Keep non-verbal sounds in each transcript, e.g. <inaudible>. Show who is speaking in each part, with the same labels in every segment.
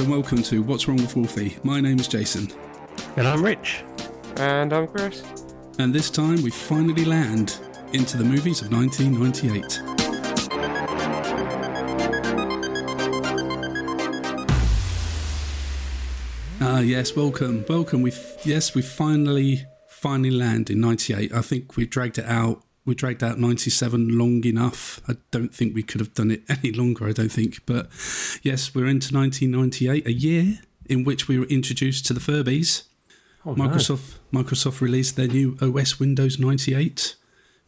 Speaker 1: Greetings and welcome to What's Wrong with Wolfie. My name is Jason,
Speaker 2: And I'm Rich.
Speaker 3: And I'm Chris.
Speaker 1: and this time we finally land into the movies of 1998. Ah, yes, welcome, welcome. We yes, we finally finally land in '98. I think we dragged it out. We dragged out '97 long enough. I don't think we could have done it any longer. I don't think, but yes, we're into 1998, a year in which we were introduced to the Furbies.
Speaker 2: Oh, no.
Speaker 1: Microsoft Microsoft released their new OS Windows 98.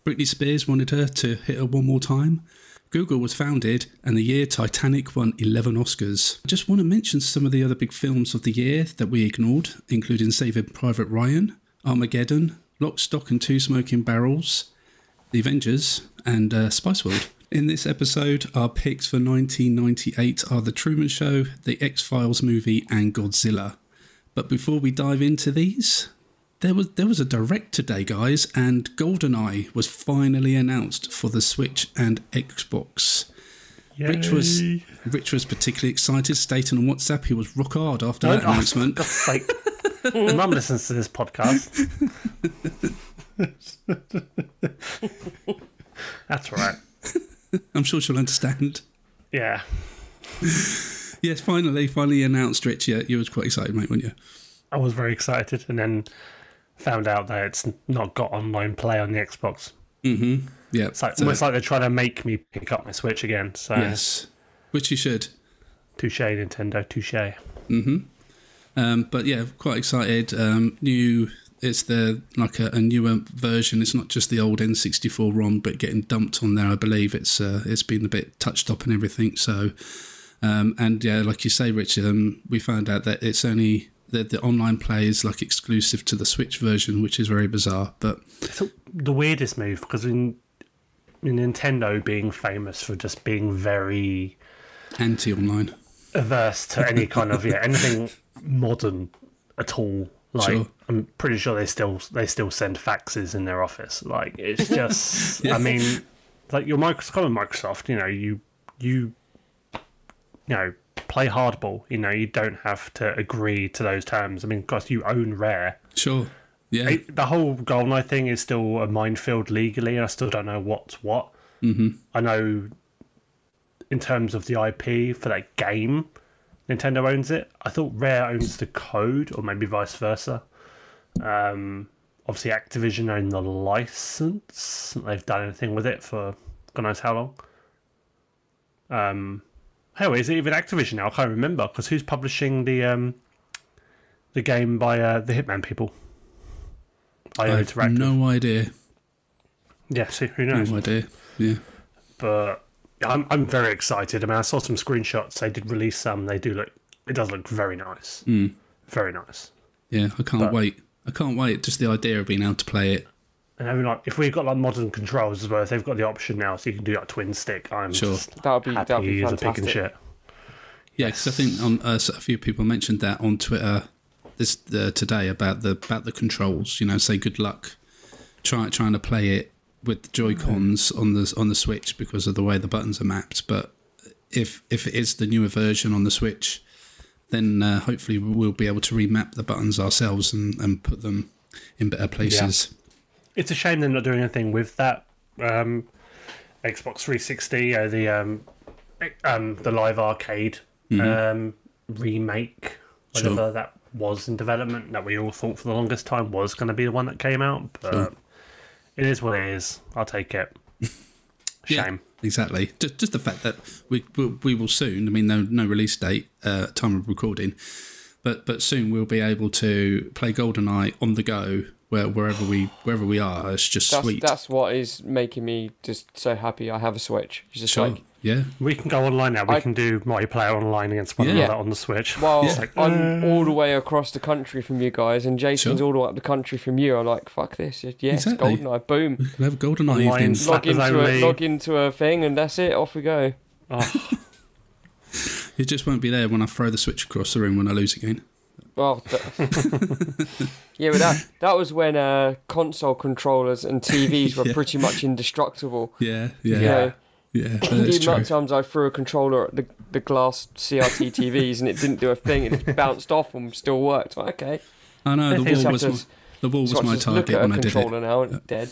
Speaker 1: Britney Spears wanted her to hit her one more time. Google was founded, and the year Titanic won 11 Oscars. I just want to mention some of the other big films of the year that we ignored, including Saving Private Ryan, Armageddon, Lock, Stock and Two Smoking Barrels, The Avengers, and uh, Spice World. In this episode, our picks for 1998 are The Truman Show, The X Files movie, and Godzilla. But before we dive into these, there was there was a direct today, guys, and GoldenEye was finally announced for the Switch and Xbox. Rich was Rich was particularly excited, stating on WhatsApp he was rock hard after
Speaker 2: Oh,
Speaker 1: that
Speaker 2: oh,
Speaker 1: announcement. <laughs>
Speaker 2: God's sake. Mum listens to this podcast. <laughs> That's all right.
Speaker 1: I'm sure she'll understand.
Speaker 2: Yeah.
Speaker 1: Yes, finally, finally announced, Rich. Yeah, you was quite excited, mate, weren't you?
Speaker 2: I was very excited and then found out that it's not got online play on the Xbox.
Speaker 1: Mm-hmm. Yeah.
Speaker 2: It's like,
Speaker 1: so-
Speaker 2: almost like they're trying to make me pick up my Switch again. So,
Speaker 1: yes, which you should.
Speaker 2: touche, Nintendo, touche. Mhm.
Speaker 1: Um, but yeah, quite excited. Um, new, it's the like a, a newer version. It's not just the old N64 ROM, but getting dumped on there. I believe it's uh, it's been a bit touched up and everything. So, um, and yeah, like you say, Richard, um, we found out that it's only the, the online play is like exclusive to the Switch version, which is very bizarre. But
Speaker 2: It's the weirdest move because in, in Nintendo being famous for just being very
Speaker 1: anti-online,
Speaker 2: averse to any kind of yeah anything <laughs> modern at all. Like
Speaker 1: Sure.
Speaker 2: I'm pretty sure they still they still send faxes in their office. Like it's <laughs> just I mean like your Microsoft Microsoft, you know, you you you know, play hardball, you know, you don't have to agree to those terms. I mean, because you own Rare.
Speaker 1: sure, yeah,
Speaker 2: It, the whole GoldenEye thing is still a minefield legally, and I still don't know what's what. Mm-hmm. I know in terms of the IP for that game, Nintendo owns it. I thought Rare owns the code, or maybe vice versa. Um, obviously, Activision own the license. They've done anything with it for God knows how long. Um, hell, is it even Activision now? I can't remember because who's publishing the um, the game by uh, the Hitman people?
Speaker 1: I
Speaker 2: IO
Speaker 1: have
Speaker 2: Interactive.
Speaker 1: no idea,
Speaker 2: Yeah, see, who knows?
Speaker 1: no idea. Yeah,
Speaker 2: But I'm I'm very excited. I mean, I saw some screenshots. They did release some. They do look. It does look very nice.
Speaker 1: Mm.
Speaker 2: Very nice.
Speaker 1: yeah, I can't
Speaker 2: But-
Speaker 1: wait. I can't wait. Just the idea of being able to play it.
Speaker 2: And I mean, like, if we've got like modern controls as well, if they've got the option now, so you can do like twin stick, I'm
Speaker 1: Sure.
Speaker 2: just
Speaker 3: That would be
Speaker 2: happy
Speaker 3: that would be
Speaker 2: as a pig and
Speaker 3: fantastic.
Speaker 2: shit.
Speaker 1: Yeah, because I think on, uh, a few people mentioned that on Twitter this uh, today about the about the controls. You know, say good luck try, trying to play it with the Joy Cons on the on the Switch because of the way the buttons are mapped. But if if it is the newer version on the Switch, then uh, hopefully we'll be able to remap the buttons ourselves and, and put them in better places.
Speaker 2: It's a shame they're not doing anything with that um, Xbox 360, uh, the um, um, the live arcade um, remake,
Speaker 1: Sure.
Speaker 2: whatever that was in development, that we all thought for the longest time was going to be the one that came out. But
Speaker 1: Sure.
Speaker 2: It is what it is. I'll take it. <laughs>
Speaker 1: Yeah,
Speaker 2: Shame.
Speaker 1: exactly. Just just the fact that we we, we will soon. I mean, no no release date, uh, time of recording, but but soon we'll be able to play GoldenEye on the go where wherever we wherever we are. It's just
Speaker 3: That's
Speaker 1: sweet.
Speaker 3: that's what is making me just so happy. I have a Switch. It's just
Speaker 1: sure.
Speaker 3: like
Speaker 1: yeah.
Speaker 2: We can go online now. We
Speaker 3: I-
Speaker 2: can do multiplayer online against one
Speaker 1: Yeah.
Speaker 2: another on the Switch.
Speaker 3: Well, <laughs>
Speaker 2: It's like,
Speaker 3: I'm
Speaker 2: uh,
Speaker 3: all the way across the country from you guys, and Jason's
Speaker 1: Sure.
Speaker 3: all the way up the country from you. I'm like, fuck this. Yes,
Speaker 1: Exactly.
Speaker 3: GoldenEye, boom.
Speaker 1: We could have GoldenEye
Speaker 2: Online
Speaker 1: evenings.
Speaker 3: Log into, a, log into a thing, and that's it. Off we go.
Speaker 2: oh, <laughs>
Speaker 1: It just won't be there when I throw the switch across the room when I lose again.
Speaker 3: Well, th- <laughs> yeah, but that that was when uh, console controllers and TVs were
Speaker 1: Yeah.
Speaker 3: pretty much indestructible.
Speaker 1: Yeah, yeah.
Speaker 3: You know,
Speaker 1: Yeah,
Speaker 3: amount
Speaker 1: true.
Speaker 3: times I threw a controller at the, the glass CRT TVs and it didn't do a thing, it just <laughs> bounced off and still worked. Like, okay.
Speaker 1: I know the wall was
Speaker 3: to
Speaker 1: my, the wall was my target when I did it.
Speaker 3: controller now and it's dead.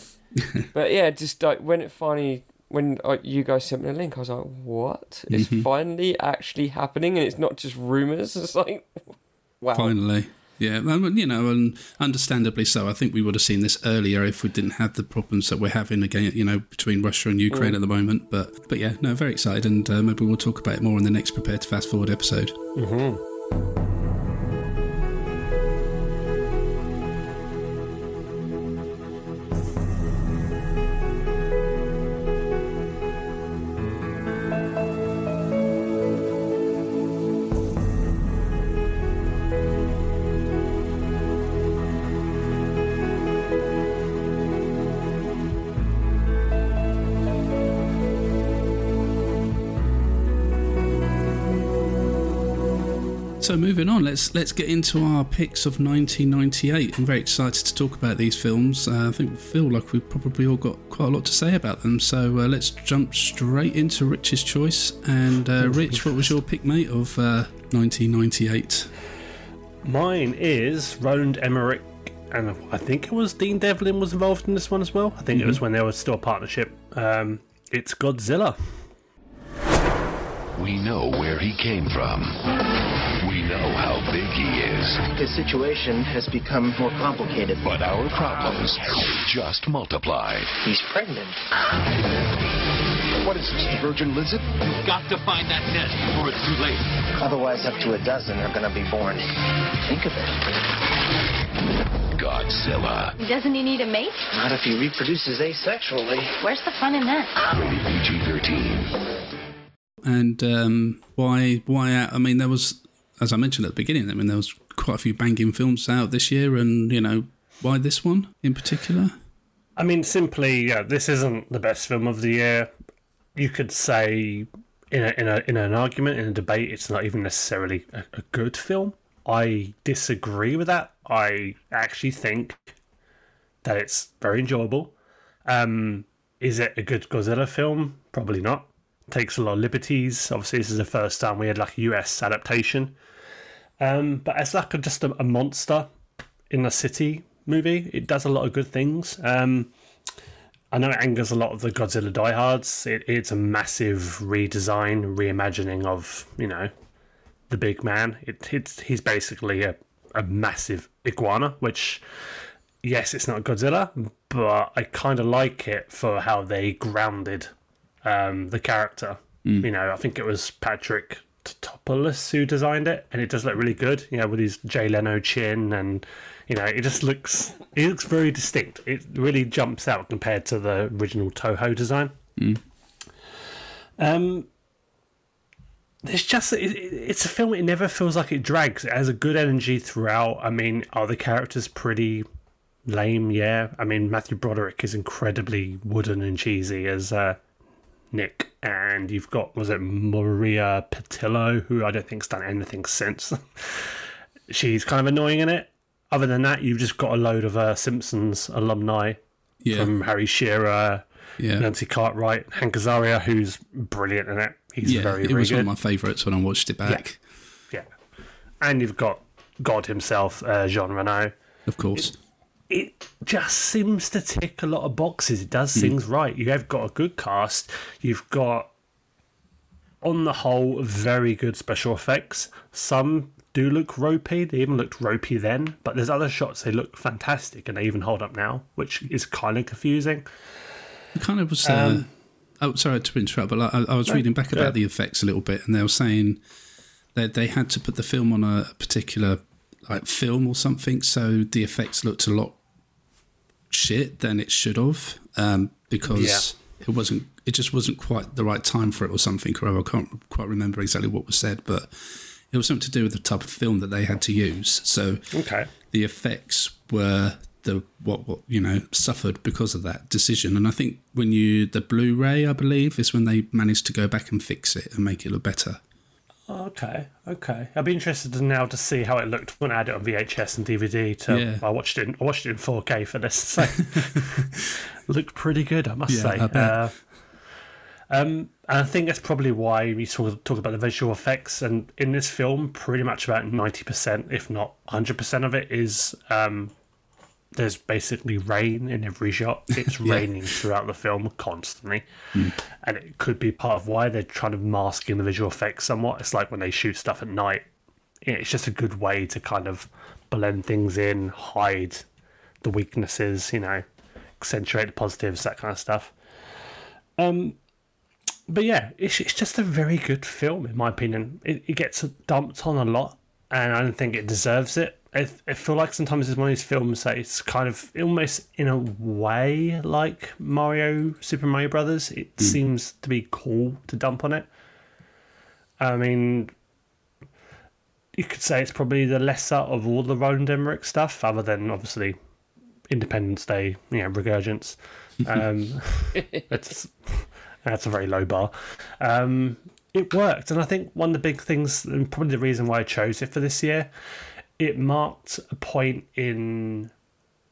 Speaker 3: <laughs> but yeah, just like when it finally, when uh, you guys sent me the link, I was like, "What? It's
Speaker 1: Mhm.
Speaker 3: finally actually happening, and it's not just rumors." It's like, <laughs> wow.
Speaker 1: Finally. Yeah, and, you know, and understandably so. I think we would have seen this earlier if we didn't have the problems that we're having again, you know, between Russia and Ukraine
Speaker 3: Mm.
Speaker 1: at the moment. But, but yeah, no, very excited, and uh, maybe we'll talk about it more in the next Prepare to Fast Forward episode.
Speaker 2: hmm
Speaker 1: let's let's get into our picks of 1998. I'm very excited to talk about these films. Uh, I think we feel like we've probably all got quite a lot to say about them. So uh, let's jump straight into Rich's choice. And uh, <laughs> Rich, what was your pick, mate, of uh, 1998?
Speaker 2: Mine is Roland Emmerich, and I think it was Dean Devlin was involved in this one as well. I think it was when there was still a partnership. Um, it's Godzilla.
Speaker 4: We know where he came from. We know how big he is.
Speaker 5: His situation has become more complicated.
Speaker 4: But our problems just multiplied.
Speaker 5: He's pregnant.
Speaker 4: What is this, the virgin lizard?
Speaker 6: You've got to find that nest before it's too late.
Speaker 5: Otherwise, up to a dozen are going to be born. Think of it.
Speaker 4: Godzilla.
Speaker 7: Doesn't he need a mate?
Speaker 5: Not if he reproduces asexually.
Speaker 7: Where's the fun in that?
Speaker 4: Rated PG-13.
Speaker 1: And um, why? Why? I mean, there was, as I mentioned at the beginning. I mean, there was quite a few banging films out this year, and you know, why this one in particular?
Speaker 2: I mean, simply, yeah, this isn't the best film of the year. You could say, in a, in a in an argument, in a debate, it's not even necessarily a, a good film. I disagree with that. I actually think that it's very enjoyable. Um, is it a good Godzilla film? Probably not. Takes a lot of liberties. Obviously, this is the first time we had like a US adaptation. Um, but as like a, just a, a monster in a city movie, it does a lot of good things. Um, I know it angers a lot of the Godzilla diehards. It, it's a massive redesign, reimagining of you know the big man. It, it's he's basically a, a massive iguana, which yes, it's not Godzilla, but I kind of like it for how they grounded um, the character. You know, I think it was Patrick Tatopoulos who designed it, and it does look really good. You know, with his Jay Leno chin, and you know, it just looks it looks very distinct. It really jumps out compared to the original Toho design. Um, it's just it- it's a film. It never feels like it drags. It has a good energy throughout. I mean, are the characters pretty lame? Yeah. I mean, Matthew Broderick is incredibly wooden and cheesy as uh, Nick, and you've got was it Maria Pitillo, who I don't think's done anything since. <laughs> She's kind of annoying in it. Other than that, you've just got a load of uh, Simpsons alumni
Speaker 1: Yeah,
Speaker 2: from Harry Shearer,
Speaker 1: yeah,
Speaker 2: Nancy Cartwright, Hank Azaria, who's brilliant in it. He's
Speaker 1: yeah.
Speaker 2: very,
Speaker 1: it
Speaker 2: very
Speaker 1: was
Speaker 2: good.
Speaker 1: one of my favourites when I watched it back.
Speaker 2: Yeah. And you've got God himself, uh, Jean Reno.
Speaker 1: Of course.
Speaker 2: It just seems to tick a lot of boxes. It does things right. You have got a good cast. You've got, on the whole, very good special effects. Some do look ropey. They even looked ropey then. But there's other shots they look fantastic and they even hold up now, which is kind of confusing.
Speaker 1: It kind of was. Uh, oh, sorry to interrupt, but like, I, I was reading back about
Speaker 2: ahead.
Speaker 1: the effects a little bit, and they were saying that they had to put the film on a particular like film or something, so the effects looked a lot shit than it should have, um, because it wasn't. It just wasn't quite the right time for it, or something. Or I can't quite remember exactly what was said, but it was something to do with the type of film that they had to use. So
Speaker 2: Okay.
Speaker 1: the effects were the what what you know suffered because of that decision and i think when you the blu-ray i believe is when they managed to go back and fix it and make it look better
Speaker 2: Okay, okay. I'd be interested now to see how it looked when I had it on VHS and DVD. To
Speaker 1: Yeah.
Speaker 2: I watched it. In, I watched it in 4K for this. So <laughs> <laughs> looked pretty good, I must
Speaker 1: Yeah,
Speaker 2: say.
Speaker 1: I bet.
Speaker 2: Uh, Um, and I think that's probably why we sort of talk about the visual effects. And in this film, pretty much about ninety percent, if not hundred percent, of it is um, there's basically rain in every shot. It's <laughs>
Speaker 1: Yeah.
Speaker 2: raining throughout the film constantly, and it could be part of why they're trying to mask in the visual effects somewhat. It's like when they shoot stuff at night. It's just a good way to kind of blend things in, hide the weaknesses, you know, accentuate the positives, that kind of stuff. Um, but yeah, it's, it's just a very good film in my opinion. It, it gets dumped on a lot, and I don't think it deserves it. I, I feel like sometimes it's one of these films that it's kind of almost in a way like Mario, Super Mario Brothers. It seems to be cool to dump on it. I mean, you could say it's probably the lesser of all the Roland Emmerich stuff, other than obviously Independence Day, you know, regurgence. Um, <laughs> that's that's a very low bar. Um, it worked, and I think one of the big things, and probably the reason why I chose it for this year, it marked a point in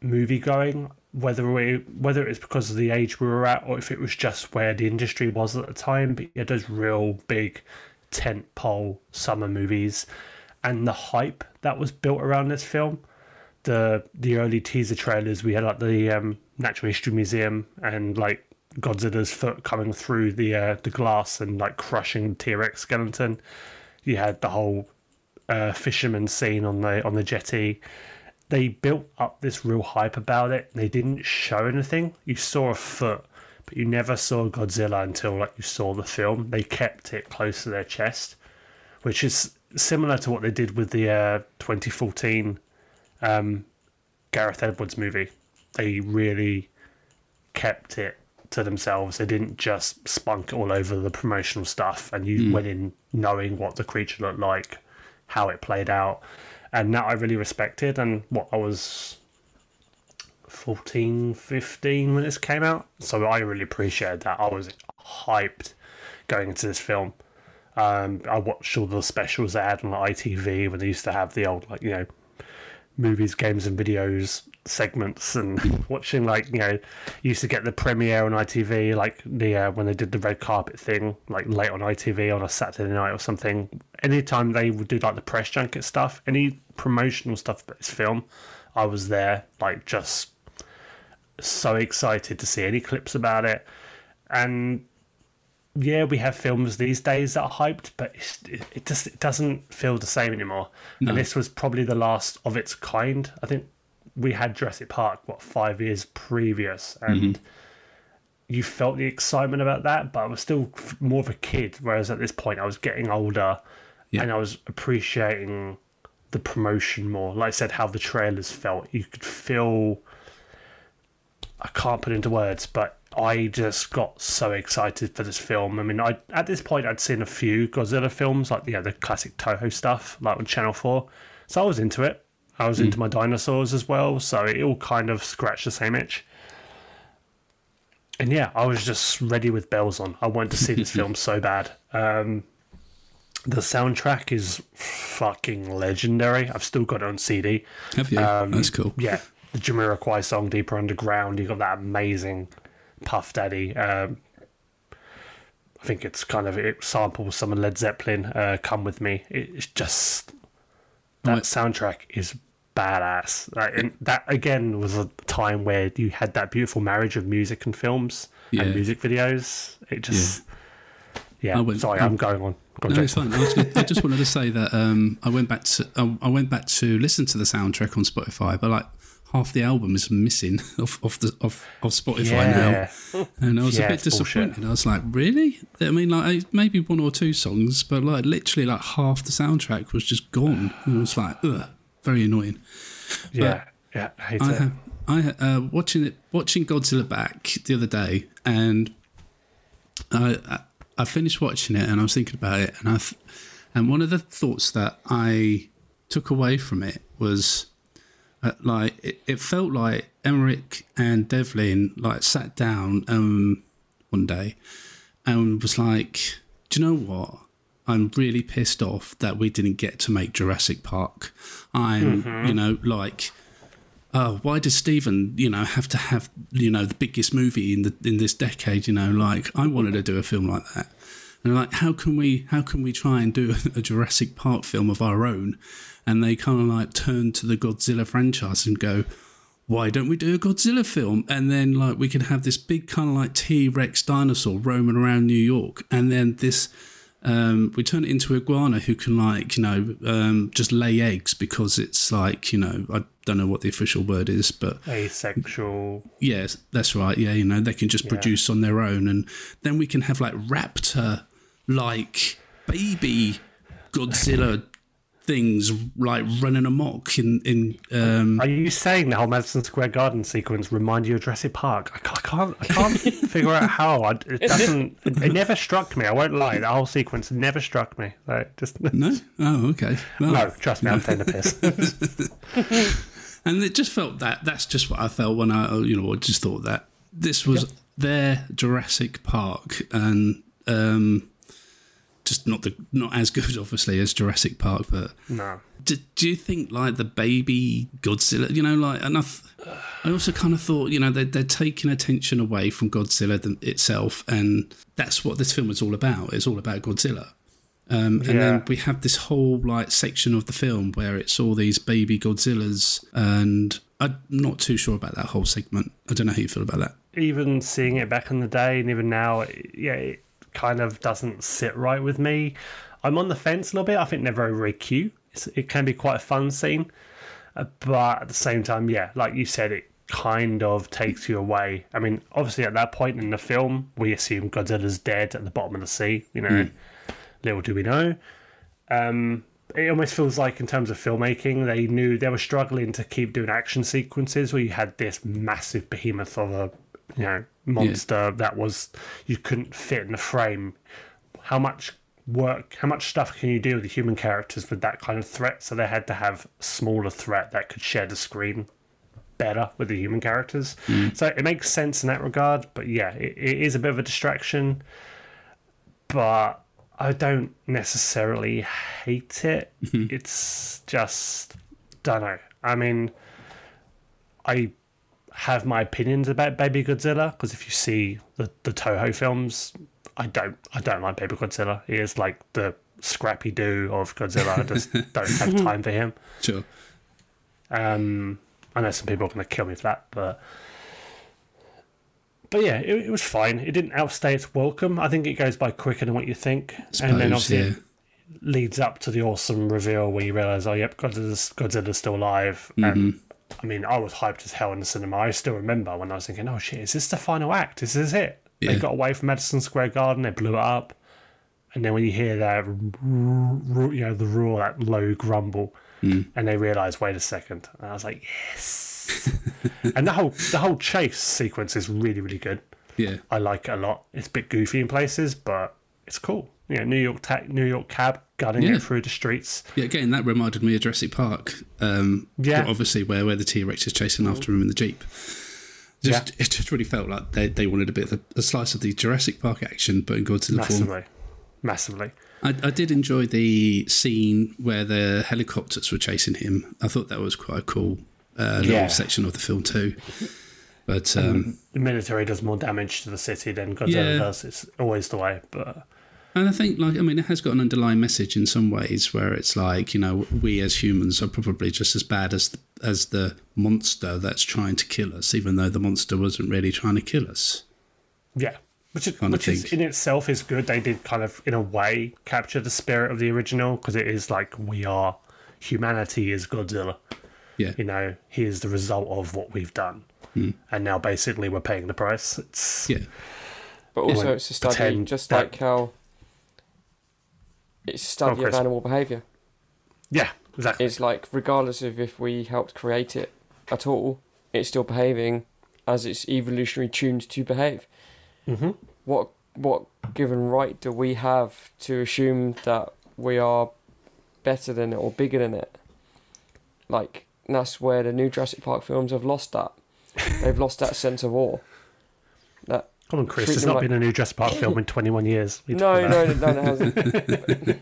Speaker 2: movie going. Whether we, whether it was because of the age we were at, or if it was just where the industry was at the time, but yeah, those real big tent pole summer movies, and the hype that was built around this film the the early teaser trailers we had like the um, Natural History Museum and like Godzilla's foot coming through the uh, the glass and like crushing the T Rex skeleton. You had the whole uh, fisherman scene on the on the jetty. They built up this real hype about it. They didn't show anything. You saw a foot, but you never saw Godzilla until like you saw the film. They kept it close to their chest, which is similar to what they did with the uh, 2014 um, Gareth Edwards movie. They really kept it to themselves. They didn't just spunk all over the promotional stuff, and you went in knowing what the creature looked like, how it played out, and that I really respected. And what I was 14, 15 when this came out, so I really appreciated that. I was hyped going into this film. Um, I watched all the specials they had on ITV when they used to have the old like you know movies, games, and videos segments, and <laughs> watching like you know, used to get the premiere on ITV, like the uh, when they did the red carpet thing, like late on ITV on a Saturday night or something. Anytime they would do like the press junket stuff, any promotional stuff about this film, I was there, like just so excited to see any clips about it, and yeah, we have films these days that are hyped, but it's, it, it just it doesn't feel the same anymore. And this was probably the last of its kind. I think we had Jurassic Park what five years previous, and mm-hmm. you felt the excitement about that, but I was still more of a kid. Whereas at this point, I was getting older,
Speaker 1: Yeah.
Speaker 2: and I was appreciating the promotion more. Like I said, how the trailers felt. You could feel. I can't put into words, but I just got so excited for this film. I mean, I at this point I'd seen a few Godzilla films, like yeah, the classic Toho stuff, like on Channel Four. So I was into it. I was into my dinosaurs as well, so it all kind of scratched the same itch. And yeah, I was just ready with bells on. I wanted to see this film <laughs> so bad. Um, the soundtrack is fucking legendary. I've still got it on CD.
Speaker 1: Have you?
Speaker 2: Um,
Speaker 1: That's cool.
Speaker 2: Yeah, the Jamiroquai song "Deeper Underground." You got that amazing Puff Daddy. Um, I think it's kind of it samples some of Led Zeppelin. Uh, "Come with Me." It's just that
Speaker 1: Right.
Speaker 2: soundtrack is badass. Like, and that again was a time where you had that beautiful marriage of music and films
Speaker 1: Yeah.
Speaker 2: and music videos. It just yeah.
Speaker 1: I went-
Speaker 2: sorry,
Speaker 1: I-
Speaker 2: I'm going on. Go on,
Speaker 1: No, it's fine. I, gonna, I just wanted to say that um, I went back to I, I went back to listen to the soundtrack on Spotify, but like half the album is missing <laughs> off, off the off, of Spotify
Speaker 2: Yeah.
Speaker 1: now, <laughs> and I was
Speaker 2: Yeah,
Speaker 1: a bit
Speaker 2: it's bullshit.
Speaker 1: disappointed. I was like, really? I mean, like maybe one or two songs, but like literally like half the soundtrack was just gone, and I was like, ugh, very annoying.
Speaker 2: Yeah, yeah, I hate
Speaker 1: I
Speaker 2: it.
Speaker 1: I uh, watching it, watching Godzilla back the other day, and I, I I finished watching it, and I was thinking about it, and I, and one of the thoughts that I took away from it was, uh, like it, it felt like Emmerich and Devlin like sat down um one day, and was like, do you know what? I'm really pissed off that we didn't get to make Jurassic Park. I'm, mm-hmm. you know, like oh, why does Steven, you know, have to have, you know, the biggest movie in the in this decade? You know, like I wanted to do a film like that, and like, how can we, how can we try and do <laughs> a Jurassic Park film of our own? And they kind of like turn to the Godzilla franchise and go, why don't we do a Godzilla film? And then like we can have this big kind of like T Rex dinosaur roaming around New York, and then this. Um, we turn it into iguana who can like you know um, just lay eggs because it's like you know I don't know what the official word is but
Speaker 2: Asexual.
Speaker 1: Yes, that's right. Yeah, you know, they can just produce on their own. And then we can have like raptor, like baby Godzilla things like running amok in, in um,
Speaker 2: Are you saying the whole Madison Square Garden sequence remind you of Jurassic Park? I can't, I can't, I can't <laughs> figure out how. I, it doesn't. It, it never struck me. I won't lie. The whole sequence never struck me. Like, just
Speaker 1: no? <laughs> Oh, okay. Well,
Speaker 2: no. Trust me, I'm taking the <laughs> piss.
Speaker 1: and it just felt that that's just what I felt when I, you know, I just thought that this was their Jurassic Park and um, just not the not as good, <laughs> obviously, as Jurassic Park, but
Speaker 2: no.
Speaker 1: do, do you think like the baby Godzilla, you know, like enough? I also kind of thought, you know, they're, they're taking attention away from Godzilla itself, and that's what this film is all about. It's all about Godzilla. Um, and
Speaker 2: Yeah.
Speaker 1: then we have this whole like section of the film where it's all these baby Godzillas, and I'm not too sure about that whole segment. I don't know how you feel about that.
Speaker 2: even seeing it back in the day and even now, yeah, it kind of doesn't sit right with me. I'm on the fence a little bit. I think they're very, very cute. It's, it can be quite a fun scene, uh, but at the same time, yeah, like you said, it kind of takes you away. I mean, obviously, at that point in the film, we assume Godzilla's dead at the bottom of the sea. You know, little do we know. Um, it almost feels like, in terms of filmmaking, they knew they were struggling to keep doing action sequences where you had this massive behemoth of a, you know, monster that was you couldn't fit in the frame. How much work, how much stuff can you do with the human characters with that kind of threat? So they had to have smaller threat that could share the screen better with the human characters. Mm. So it makes sense in that regard. But yeah, it, it is a bit of a distraction. But I don't necessarily hate it. Mm-hmm. It's just don't know. I mean, I have my opinions about Baby Godzilla because if you see the the Toho films, I don't I don't like Baby Godzilla. He is like the scrappy do of Godzilla. I just <laughs> don't have time for him.
Speaker 1: Sure.
Speaker 2: Um, I know some people are going to kill me for that, but but yeah, it, it was fine. It didn't outstay its welcome. I think it goes by quicker than what you think, and then obviously
Speaker 1: yeah.
Speaker 2: it leads up to the awesome reveal where you realise, oh, yep, Godzilla's, Godzilla's still alive. And I mean, I was hyped as hell in the cinema. I still remember when I was thinking, oh shit, is this the final act? Is this it?
Speaker 1: Yeah.
Speaker 2: They got away from Madison Square Garden, they blew it up, and then when you hear that, you know, the roar, that low grumble, mm. and they realise, wait a second, and I was like, yes. <laughs> and the whole the whole chase sequence is really really good.
Speaker 1: Yeah.
Speaker 2: I like it a lot. It's a bit goofy in places, but it's cool. You know, New York ta- New York cab gunning
Speaker 1: Yeah.
Speaker 2: it through the streets.
Speaker 1: Yeah, again, that reminded me of Jurassic Park. Um,
Speaker 2: Yeah.
Speaker 1: obviously, where, where the T Rex is chasing after him in the jeep. Just, It just really felt like they, they wanted a bit of a, a slice of the Jurassic Park action, but in Godzilla form.
Speaker 2: Massively, massively.
Speaker 1: I, I did enjoy the scene where the helicopters were chasing him. I thought that was quite a cool uh, little
Speaker 2: Yeah.
Speaker 1: section of the film too. But um,
Speaker 2: The military does more damage to the city than Godzilla
Speaker 1: Yeah.
Speaker 2: does. It's always the way, but
Speaker 1: And I think, like, I mean, it has got an underlying message in some ways where it's like, you know, we as humans are probably just as bad as the, as the monster that's trying to kill us, even though the monster wasn't really trying to kill us.
Speaker 2: yeah. Which is, which is in itself is good. They did kind of, in a way, capture the spirit of the original because it is like we are humanity is Godzilla.
Speaker 1: Yeah,
Speaker 2: You know, he is the result of what we've done, hmm. and now basically we're paying the price. It's
Speaker 1: yeah,
Speaker 3: But also, it's a study,
Speaker 2: pretend
Speaker 3: just like how it's a study of animal behaviour.
Speaker 2: yeah, exactly.
Speaker 3: It's like, regardless of if we helped create it at all, it's still behaving as it's evolutionary tuned to behave.
Speaker 2: Mhm.
Speaker 3: What what given right do we have to assume that we are better than it or bigger than it? Like that's where the new Jurassic Park films have lost that. They've lost that sense of awe. That
Speaker 2: Come on, Chris. There's not
Speaker 3: like-
Speaker 2: been a new Jurassic Park film in 21 years. What
Speaker 3: No, no, no, no, it hasn't. uh,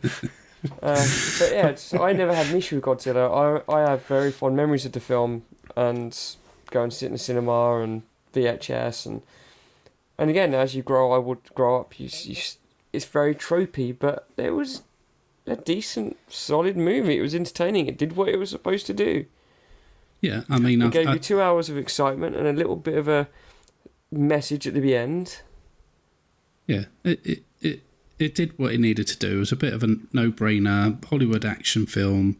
Speaker 3: <laughs> but yeah, it's, I never had an issue with Godzilla. I I have very fond memories of the film. and go and sit in the cinema and VHS and and again as you grow, I would grow up. You, you it's very tropey, but it was a decent, solid movie. It was entertaining. It did what it was supposed to do.
Speaker 1: Yeah, I mean,
Speaker 3: It
Speaker 1: I,
Speaker 3: gave
Speaker 1: I-
Speaker 3: you two hours of excitement and a little bit of a message at the end.
Speaker 1: yeah, it, it it it did what it needed to do. It was a bit of a no-brainer Hollywood action film,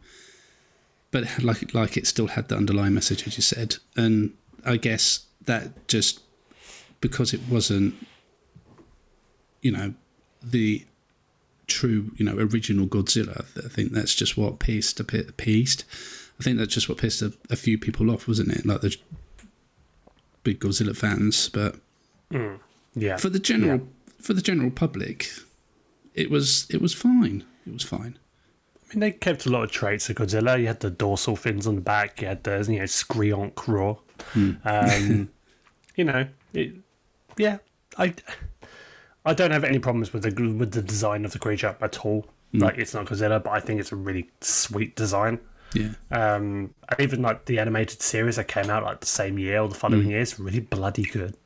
Speaker 1: but like like it still had the underlying message, as you said. And I guess that just because it wasn't, you know, the true, you know, original Godzilla. I think that's just what pissed a bit appeased. I think that's just what pissed a, a few people off, wasn't it? Like the big Godzilla fans, but mm,
Speaker 2: Yeah.
Speaker 1: for the general for the general public, it was it was fine. It was fine.
Speaker 2: I mean, they kept a lot of traits of Godzilla. You had the dorsal fins on the back. You had the you know screonk roar. Hmm. Um, <laughs> you know, it, yeah. I I don't have any problems with the with the design of the creature at all. Hmm. Like it's not Godzilla, but I think it's a really sweet design.
Speaker 1: Yeah,
Speaker 2: Um, and even like the animated series that came out like the same year or the following year is really bloody good.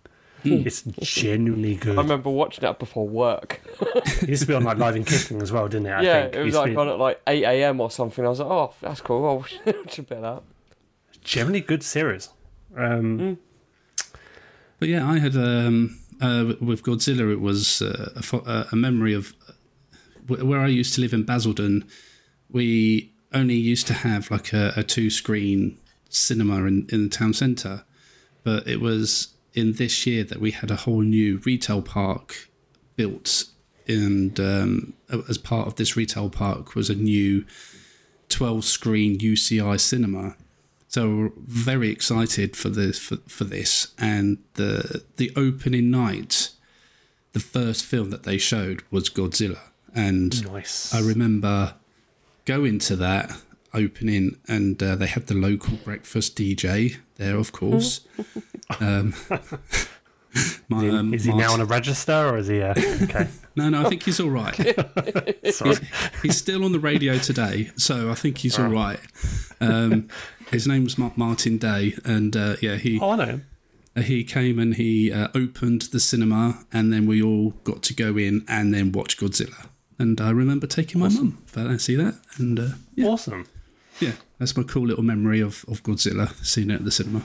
Speaker 2: It's genuinely good.
Speaker 3: I remember watching that before work.
Speaker 2: It used to be on like Live and Kicking as well, didn't it? I
Speaker 3: yeah,
Speaker 2: think.
Speaker 3: it was
Speaker 2: used
Speaker 3: like
Speaker 2: be
Speaker 3: on at like eight a.m. or something. I was like, oh, that's cool. I'll watch <laughs> a bit of that.
Speaker 2: generally good series. Um,
Speaker 1: but yeah, I had um uh, with Godzilla. It was uh, a, fo- uh, a memory of where I used to live in Basildon. We only used to have like a, a two screen cinema in in the town centre, but it was in this year that we had a whole new retail park built and um, as part of this retail park was a new 12 screen UCI cinema. So we're very excited for this for, for this and the the opening night the first film that they showed was Godzilla and
Speaker 2: nice.
Speaker 1: I remember going into that opening, and uh, they had the local breakfast DJ there, of course. <laughs> um, <laughs> my, um,
Speaker 2: is he now on a register or is he? Uh, okay. <laughs>
Speaker 1: No, no, I think he's all right.
Speaker 2: Sorry.
Speaker 1: he's still on the radio today, so I think he's all right. Um, his name was Martin Day, and uh, yeah, he
Speaker 2: Oh, I know him.
Speaker 1: he came and he uh, opened the cinema, and then we all got to go in and then watch Godzilla. And I remember taking my mum, but I see that, and uh, yeah,
Speaker 2: Awesome.
Speaker 1: yeah, that's my cool little memory of, of Godzilla, seeing it at the cinema.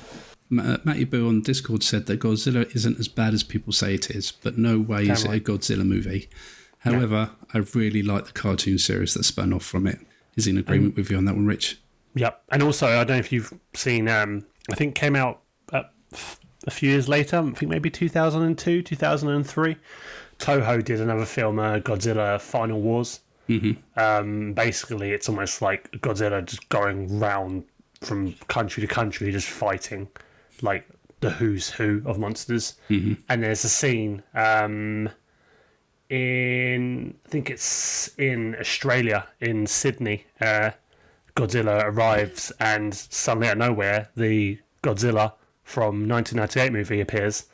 Speaker 1: Ma- uh, Matty Boo on Discord said that Godzilla isn't as bad as people say it is, but no way is it a. Godzilla movie. However, I really like the cartoon series that spun off from it. Is he in agreement with you on that one, Rich?
Speaker 2: Yep. And also, I don't know if you've seen. Um, I think came out uh, a few years later. I think maybe 2002, 2003. Toho did another film, uh, Godzilla Final Wars. Mm-hmm. Um, basically, it's almost like Godzilla just going round from country to country, just fighting like the who's who of monsters. Mm-hmm. And there's a scene um, in, I think it's in Australia, in Sydney. Uh, Godzilla arrives, and suddenly out of nowhere, the Godzilla from 1998 movie appears,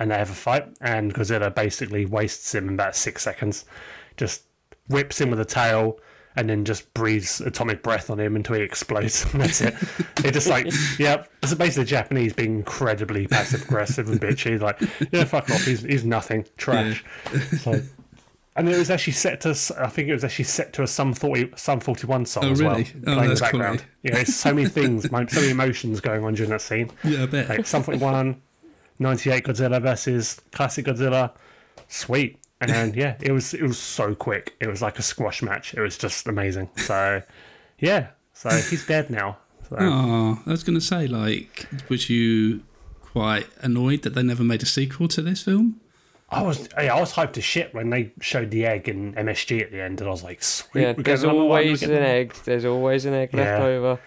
Speaker 2: and they have a fight. And Godzilla basically wastes him in about six seconds, just whips him with a tail, and then just breathes atomic breath on him until he explodes. <laughs> And that's it. It just like, yeah, it's basically Japanese being incredibly passive aggressive and bitchy. Like, yeah, fuck off. He's he's nothing. Trash. So. And it was actually set to, I think it was actually set to a Sum 40, Sum 41 song
Speaker 1: Oh,
Speaker 2: as well?
Speaker 1: Oh,
Speaker 2: playing in the
Speaker 1: cool.
Speaker 2: background. Yeah, it's so many things, so many emotions going on during that scene.
Speaker 1: Yeah, I bet.
Speaker 2: Like Sum 41, 98 Godzilla versus classic Godzilla, sweet. And yeah, it was it was so quick. It was like a squash match. It was just amazing. So, yeah, so he's dead now. So.
Speaker 1: Oh, I was going to say, like, was you quite annoyed that they never made a sequel to this film?
Speaker 2: I was yeah, I was hyped to shit when they showed the egg in MSG at the end, and I was like, sweet.
Speaker 3: Yeah, there's
Speaker 2: getting one,
Speaker 3: always an egg. There's always an egg left over.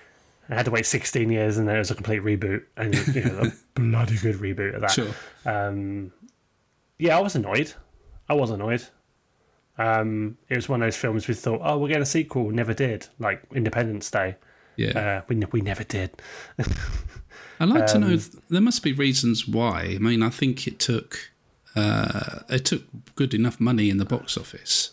Speaker 2: I had to wait 16 years, and then it was a complete reboot, and you know, a <laughs> bloody good reboot of that.
Speaker 1: Sure.
Speaker 2: Um, yeah, I was annoyed. I was annoyed. Um, it was one of those films we thought, oh, we're getting a sequel. Never did. Like Independence Day.
Speaker 1: Yeah.
Speaker 2: Uh, we, we never did. <laughs>
Speaker 1: I'd like to
Speaker 2: um,
Speaker 1: know. There must be reasons why. I mean, I think it took uh, it took good enough money in the box office.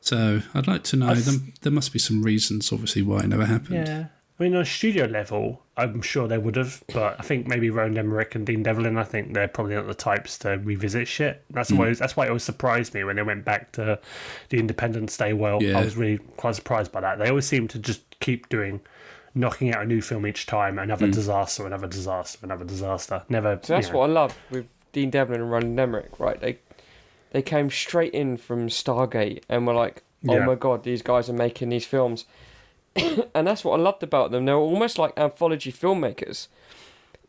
Speaker 1: So I'd like to know. There, there must be some reasons, obviously, why it never happened.
Speaker 2: Yeah. I mean, on a studio level, I'm sure they would have, but I think maybe Roland Emmerich and Dean Devlin, I think they're probably not the types to revisit shit. That's hmm. why that's why it always surprised me when they went back to the Independence Day. Well,
Speaker 1: Yeah.
Speaker 2: I was really quite surprised by that. They always seem to just keep doing, knocking out a new film each time, another hmm. disaster, another disaster, another disaster. Never.
Speaker 3: So that's
Speaker 2: you know,
Speaker 3: what I love with Dean Devlin and Roland Emmerich, right? They they came straight in from Stargate and were like, "Oh
Speaker 2: Yeah.
Speaker 3: my god, these guys are making these films," <coughs> and that's what I loved about them. They were almost like anthology filmmakers.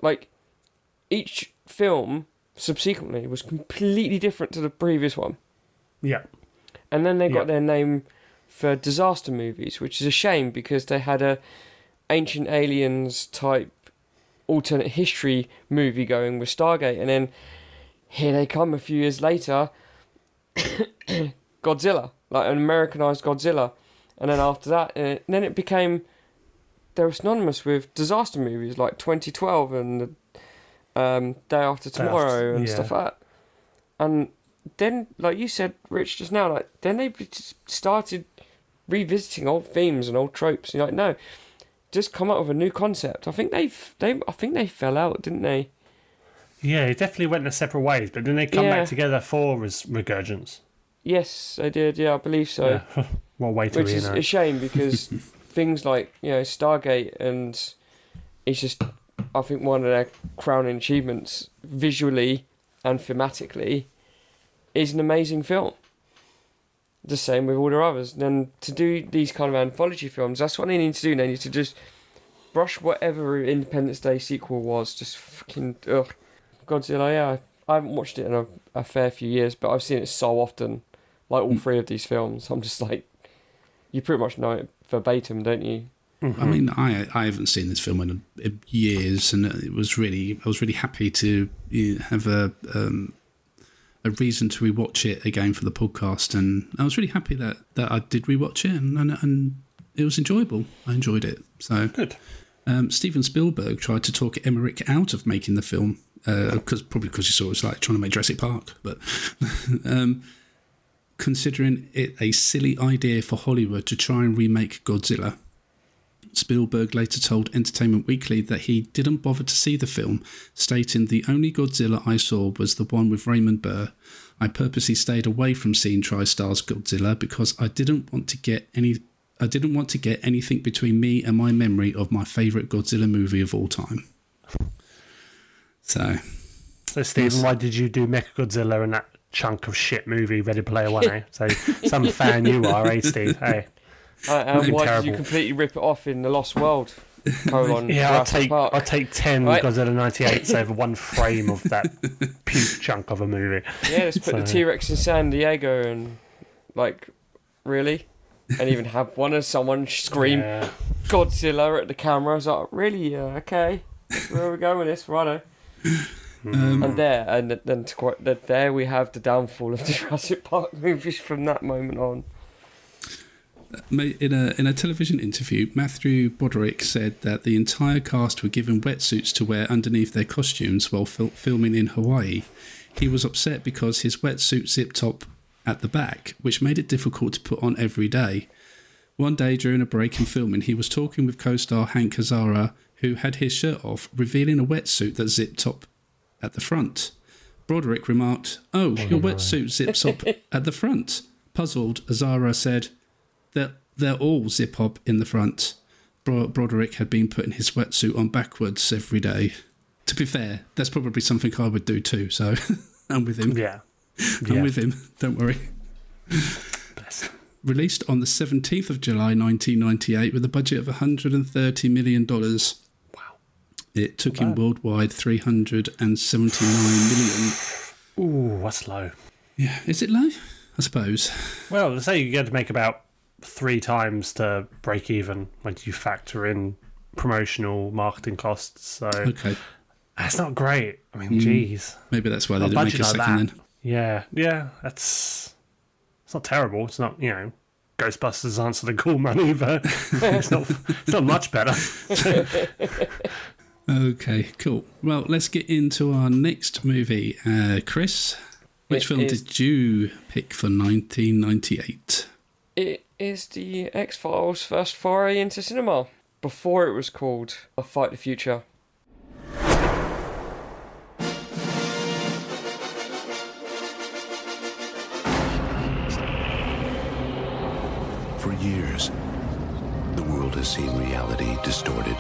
Speaker 3: Like each film subsequently was completely different to the previous one,
Speaker 2: Yeah.
Speaker 3: and then they got
Speaker 2: Yeah.
Speaker 3: their name for disaster movies, which is a shame because they had a ancient aliens type alternate history movie going with Stargate, and then here they come a few years later, <coughs> <coughs> Godzilla, like an Americanized Godzilla, and then after that, uh, then it became they were synonymous with disaster movies like 2012 and the, um, Day After
Speaker 2: Day After-
Speaker 3: Tomorrow and
Speaker 2: yeah.
Speaker 3: stuff like that, and then like you said, Rich just now, like then they just started revisiting old themes and old tropes. You're like, no, just come up with a new concept. I think they they I think they fell out, didn't they?
Speaker 2: Yeah, it definitely went their separate ways, but then they come
Speaker 3: Yeah.
Speaker 2: back together for res- Resurgence.
Speaker 3: Yes, they did. Yeah, I believe so.
Speaker 2: Yeah. <laughs> what way to
Speaker 3: Which is a shame because <laughs> things like you know Stargate and it's just I think one of their crowning achievements visually and thematically is an amazing film. The same with all their others. Then to do these kind of anthology films, that's what they need to do. They need to just brush whatever Independence Day sequel was. Just fucking ugh. Godzilla. Yeah, I haven't watched it in a, a fair few years, but I've seen it so often. Like all mm. three of these films, I'm just like, you pretty much know it verbatim, don't you?
Speaker 1: I mean, I I haven't seen this film in, in years, and it was really I was really happy to you know, have a um, a reason to rewatch it again for the podcast, and I was really happy that, that I did rewatch it, and, and and it was enjoyable. I enjoyed it. So
Speaker 2: Good.
Speaker 1: um, Steven Spielberg tried to talk Emmerich out of making the film because probably because he saw it was like trying to make Jurassic Park, but <laughs> um, considering it a silly idea for Hollywood to try and remake Godzilla. Spielberg later told Entertainment Weekly that he didn't bother to see the film, stating the only Godzilla I saw was the one with Raymond Burr. I purposely stayed away from seeing TriStar's Godzilla because I didn't want to get any I didn't want to get anything between me and my memory of my favourite Godzilla movie of all time. So
Speaker 2: So, Steven, why did you do Mechagodzilla and that chunk of shit movie Ready Player One? Eh? So, <laughs> some fan you are, eh, Steve? <laughs> Hey,
Speaker 3: Uh, and
Speaker 2: Looking
Speaker 3: why did you completely rip it off in The Lost World? Colon,
Speaker 2: yeah, I'll take
Speaker 3: Park.
Speaker 2: I'll take ten
Speaker 3: Right.
Speaker 2: Godzilla '98 over <laughs> one frame of that puke chunk of a movie.
Speaker 3: Yeah, let's put the T Rex in San Diego and, like, really? And even have one of someone scream
Speaker 2: Yeah.
Speaker 3: Godzilla at the camera. I was like, really? Yeah, okay. Where are we going with this? Righto.
Speaker 1: Um,
Speaker 3: And there, and then to quite, that there we have the downfall of the <laughs> Jurassic Park movies from that moment on.
Speaker 1: In a in a television interview, Matthew Broderick said that the entire cast were given wetsuits to wear underneath their costumes while fil- filming in Hawaii. He was upset because his wetsuit zipped up at the back, which made it difficult to put on every day. One day during a break in filming, he was talking with co-star Hank Azaria, who had his shirt off, revealing a wetsuit that zipped up at the front. Broderick remarked, "Oh, oh your wetsuit zips up <laughs> at the front." Puzzled, Azaria said, "They're they're all zip up in the front." Bro- Broderick had been putting his wetsuit on backwards every day. To be fair, that's probably something I would do too. So <laughs> I'm with him.
Speaker 2: Yeah.
Speaker 1: I'm
Speaker 2: Yeah.
Speaker 1: with him. Don't worry. Released on the 17th of July 1998 with a budget of 130 million dollars.
Speaker 2: Wow.
Speaker 1: It took in worldwide 379 million.
Speaker 2: Ooh, that's low.
Speaker 1: Yeah, is it low? I suppose.
Speaker 2: Well, let's say you get to make about three times to break even when you factor in promotional marketing costs. So
Speaker 1: Okay,
Speaker 2: that's not great. I mean, hmm. jeez.
Speaker 1: maybe that's why they didn't make a
Speaker 2: like
Speaker 1: second
Speaker 2: that.
Speaker 1: then.
Speaker 2: Yeah, yeah, that's it's not terrible. It's not you know Ghostbusters answer the call money, but <laughs> it's not it's not much better. <laughs> <laughs>
Speaker 1: Okay, cool. Well, let's get into our next movie. Uh, Chris, which
Speaker 3: It
Speaker 1: film
Speaker 3: is-
Speaker 1: did you pick for 1998?
Speaker 3: It is the X Files first foray into cinema. before it was called A Fight the Future.
Speaker 4: For years, the world has seen reality distorted,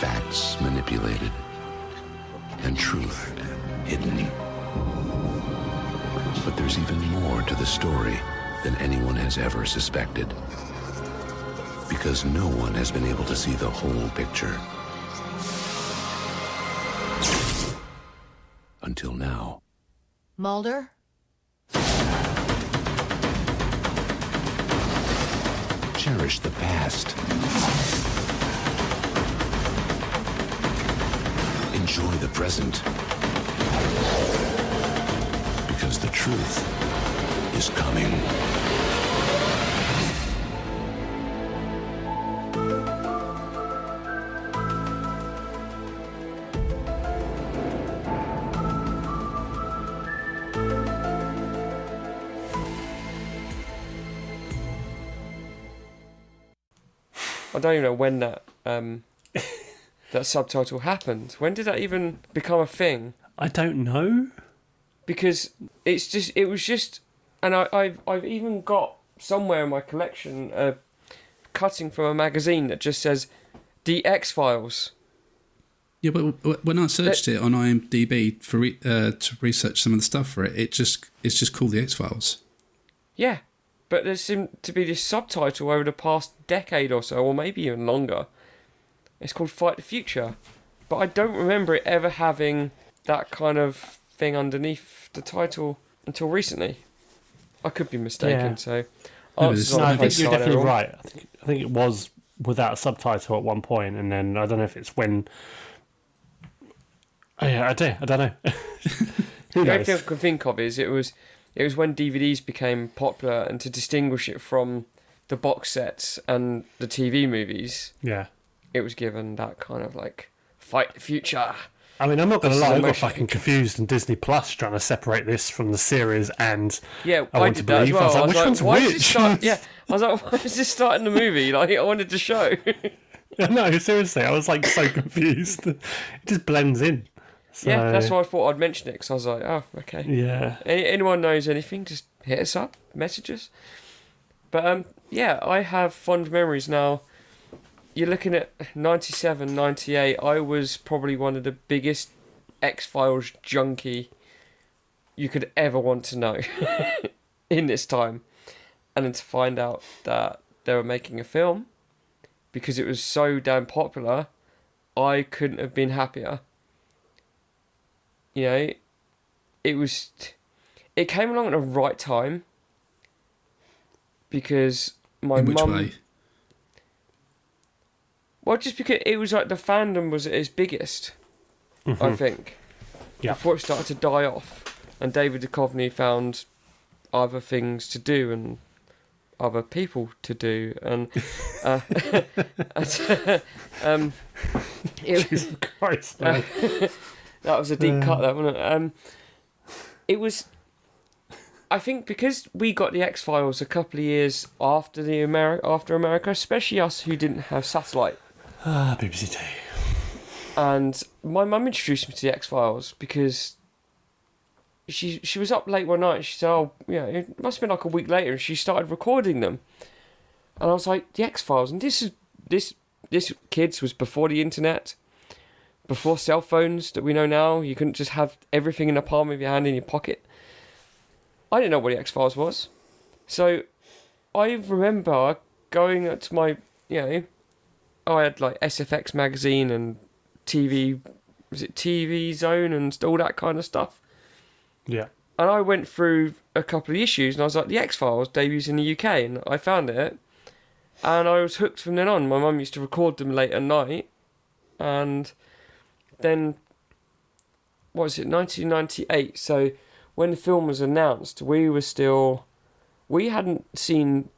Speaker 4: facts manipulated, and truth hidden. But there's even more to the story than anyone has ever suspected. Because no one has been able to see the whole picture. Until now.
Speaker 8: Mulder?
Speaker 4: Cherish the past. Enjoy the present. Because the truth is coming.
Speaker 3: I don't even know when that um, that subtitle happened. When did that even become a thing?
Speaker 2: I don't know.
Speaker 3: Because it's just it was just, and I, I've I've even got somewhere in my collection a cutting from a magazine that just says the X Files.
Speaker 1: Yeah, but when I searched it on IMDb for re- uh, to research some of the stuff for it, it just it's just called the X Files.
Speaker 3: Yeah, but there seemed to be this subtitle over the past decade or so, or maybe even longer. It's called Fight the Future, but I don't remember it ever having that kind of thing underneath the title until recently. I could be mistaken,
Speaker 2: Yeah.
Speaker 3: so.
Speaker 1: but
Speaker 3: answers
Speaker 1: it's-
Speaker 3: on
Speaker 2: No, I think you're definitely right. I think, I think it was without a subtitle at one point, and then I don't know if it's when. Oh, yeah, I do. I don't know. <laughs> Who
Speaker 3: The only thing I can think of is it was it was when DVDs became popular, and to distinguish it from the box sets and the TV movies,
Speaker 2: Yeah.
Speaker 3: It was given that kind of like fight the future.
Speaker 2: I mean, I'm not going to lie. I got fucking confused in Disney Plus trying to separate this from the series, and
Speaker 3: Yeah,
Speaker 2: I
Speaker 3: I,
Speaker 2: want
Speaker 3: did
Speaker 2: to
Speaker 3: that as
Speaker 2: believe. I was like, which one's
Speaker 3: why is
Speaker 2: which?
Speaker 3: this start? Yeah, <laughs> I was like, why is this starting the movie? <laughs> Like, I wanted to show. <laughs>
Speaker 2: no, seriously, I was like so confused. it just blends in. So,
Speaker 3: yeah, that's why I thought I'd mention it because I was like, oh, okay.
Speaker 2: Yeah.
Speaker 3: Any, anyone knows anything, just hit us up, messages. But um, yeah, I have fond memories now. You're looking at 97, 98. I was probably one of the biggest X Files junkie you could ever want to know <laughs> in this time. And then to find out that they were making a film because it was so damn popular, I couldn't have been happier. You know, it was it came along at the right time because my mum? Well just because it was like the fandom was at its biggest i think
Speaker 2: Yeah.
Speaker 3: before it started to die off and david Duchovny found other things to do and other people to do and uh, <laughs> and, um it, <laughs>
Speaker 2: Jesus Christ, man. <laughs>
Speaker 3: that was a deep cut, that wasn't it? Um, it was. I think because we got the X Files a couple of years after the Ameri- after America, especially us who didn't have satellite,
Speaker 2: ah, BBC Two.
Speaker 3: and my mum introduced me to the X Files because she she was up late one night. And she said, "Oh, yeah, it must have been like a week later," and she started recording them. And I was like, "The X Files," and this is this this kids was before the internet, before cell phones that we know now. You couldn't just have everything in the palm of your hand in your pocket. I didn't know what the X Files was, so I remember going to my you know, I had like SFX magazine and TV was it TV Zone and all that kind of stuff.
Speaker 2: Yeah.
Speaker 3: And I went through a couple of issues and I was like, The X Files debuts in the UK and I found it and I was hooked from then on. My mum used to record them late at night and then what was it, nineteen ninety eight, so when the film was announced we were still we hadn't seen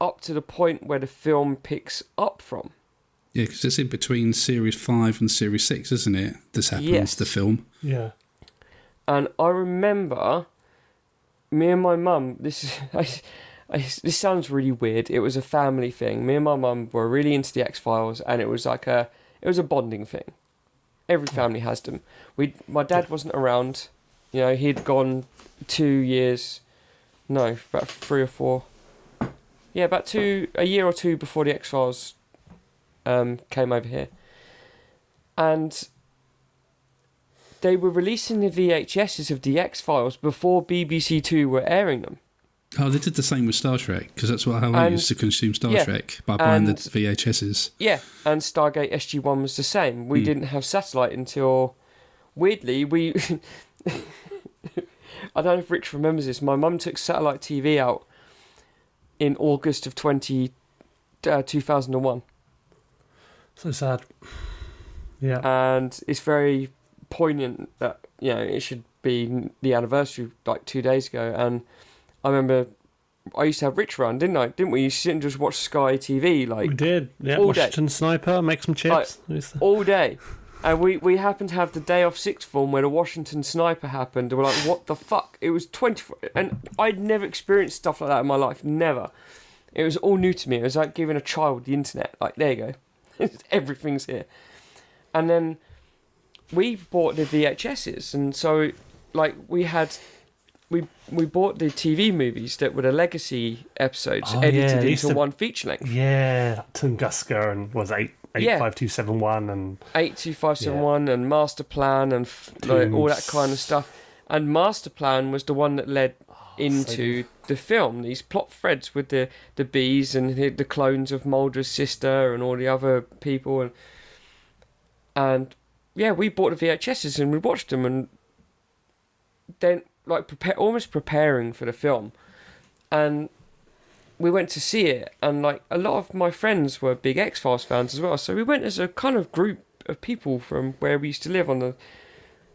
Speaker 3: up to the point where the film picks up from.
Speaker 1: Yeah, because it's in between Series 5 and Series 6, isn't it? This happens,
Speaker 3: Yes.
Speaker 1: the film.
Speaker 2: Yeah.
Speaker 3: and I remember me and my mum. This is, <laughs> I- this sounds really weird. It was a family thing. Me and my mum were really into the X Files, and it was like a it was a bonding thing. Every family has them. We my dad wasn't around. You know, he'd gone two years, no, about three or four. Yeah, about two a year or two before the X Files um, came over here, and they were releasing the VHSs of the X Files before BBC Two were airing them.
Speaker 1: Oh, they did the same with Star Trek because that's what how I
Speaker 3: And-
Speaker 1: used to consume Star
Speaker 3: yeah,
Speaker 1: Trek by buying the
Speaker 3: and-
Speaker 1: VHSs.
Speaker 3: Yeah, and Stargate SG One was the same. We didn't have satellite until weirdly we. <laughs> I don't know if Rich remembers this. My mum took satellite TV out in August of 20, uh, 2001.
Speaker 2: So sad. Yeah.
Speaker 3: and it's very poignant that you know it should be the anniversary like two days ago and i remember i used to have rich run didn't i didn't we you sit and just watch sky tv like we
Speaker 2: did. Yeah.
Speaker 3: all day.
Speaker 2: Washington Sniper, make some chips. The-
Speaker 3: all day and we, we happened to have the day off sixth form where the washington sniper happened and we're like what the fuck it was 24 and i'd never experienced stuff like that in my life never it was all new to me it was like giving a child the internet like there you go <laughs> everything's here and then we bought the VHSs, and so like we had. We, we bought the TV movies that were the legacy episodes
Speaker 2: Oh,
Speaker 3: edited
Speaker 2: used
Speaker 3: into
Speaker 2: to-
Speaker 3: one feature length.
Speaker 2: Yeah, Tunguska and was eight eight
Speaker 3: Yeah.
Speaker 2: five two seven one and
Speaker 3: eight two five seven one and Master Plan and f- like, all that kind of stuff. And Master Plan was the one that led into the film. These plot threads with the the bees and the, the clones of Mulder's sister and all the other people and and yeah, we bought the VHSs and we watched them and then like prepare almost preparing for the film and we went to see it and like a lot of my friends were big X Files fans as well. So we went as a kind of group of people from where we used to live on the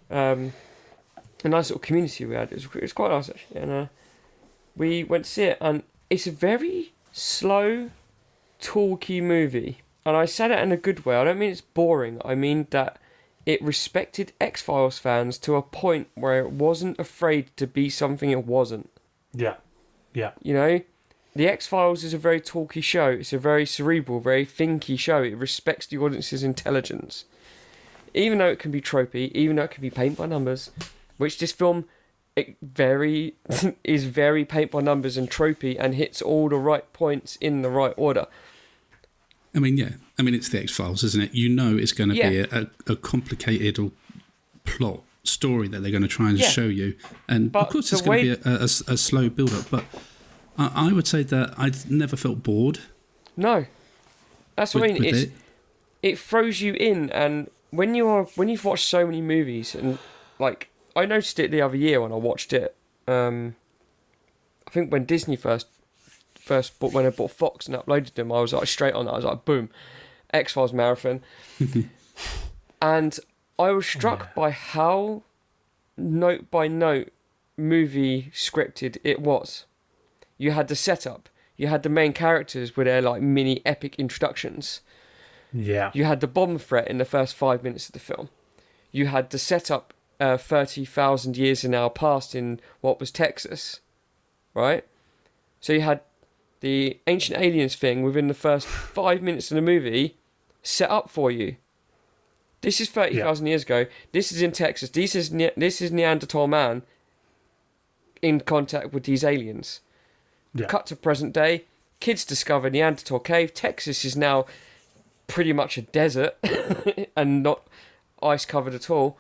Speaker 3: um a nice little community we had. It was, it was quite nice actually. And uh, we went to see it and it's a very slow, talky movie. And I said it in a good way. I don't mean it's boring. I mean that it respected X Files fans to a point where it wasn't afraid to be something it wasn't.
Speaker 2: yeah, yeah,
Speaker 3: You know, The X Files is a very talky show. It's a very cerebral, very thinky show. It respects the audience's intelligence. Even though it can be tropey, even though it can be paint by numbers, which this film it very <laughs> is very paint by numbers and tropey and hits all the right points in the right order.
Speaker 1: I mean, yeah. I mean, it's the X Files, isn't it? You know, it's going to be
Speaker 3: Yeah.
Speaker 1: a, a complicated or plot story that they're going to try and
Speaker 3: Yeah.
Speaker 1: show you, and
Speaker 3: But
Speaker 1: of course, it's going
Speaker 3: way-
Speaker 1: to be a, a, a slow build up. But I, I would say that I'd never felt bored
Speaker 3: No, that's
Speaker 1: with,
Speaker 3: what I mean. It's
Speaker 1: it.
Speaker 3: it throws you in and when you are when you've watched so many movies and like I noticed it the other year when I watched it um I think when Disney first first bought when I bought Fox and uploaded them I was like straight on that. I was like boom X Files marathon. <laughs> And I was struck by how note by note movie scripted it was. You had the setup. You had the main characters with their like mini epic introductions.
Speaker 2: Yeah,
Speaker 3: you had the bomb threat in the first five minutes of the film. You had the setup uh, 30,000 years in our past in what was Texas, right? So you had the ancient aliens thing within the first five minutes of the movie set up for you. This is 30,000 years ago. This is in Texas. This is, ne- this is Neanderthal man in contact with these aliens.
Speaker 2: yeah.
Speaker 3: Cut to present day. Kids discover Neanderthal cave. Texas is now pretty much a desert <laughs> and not ice covered at all.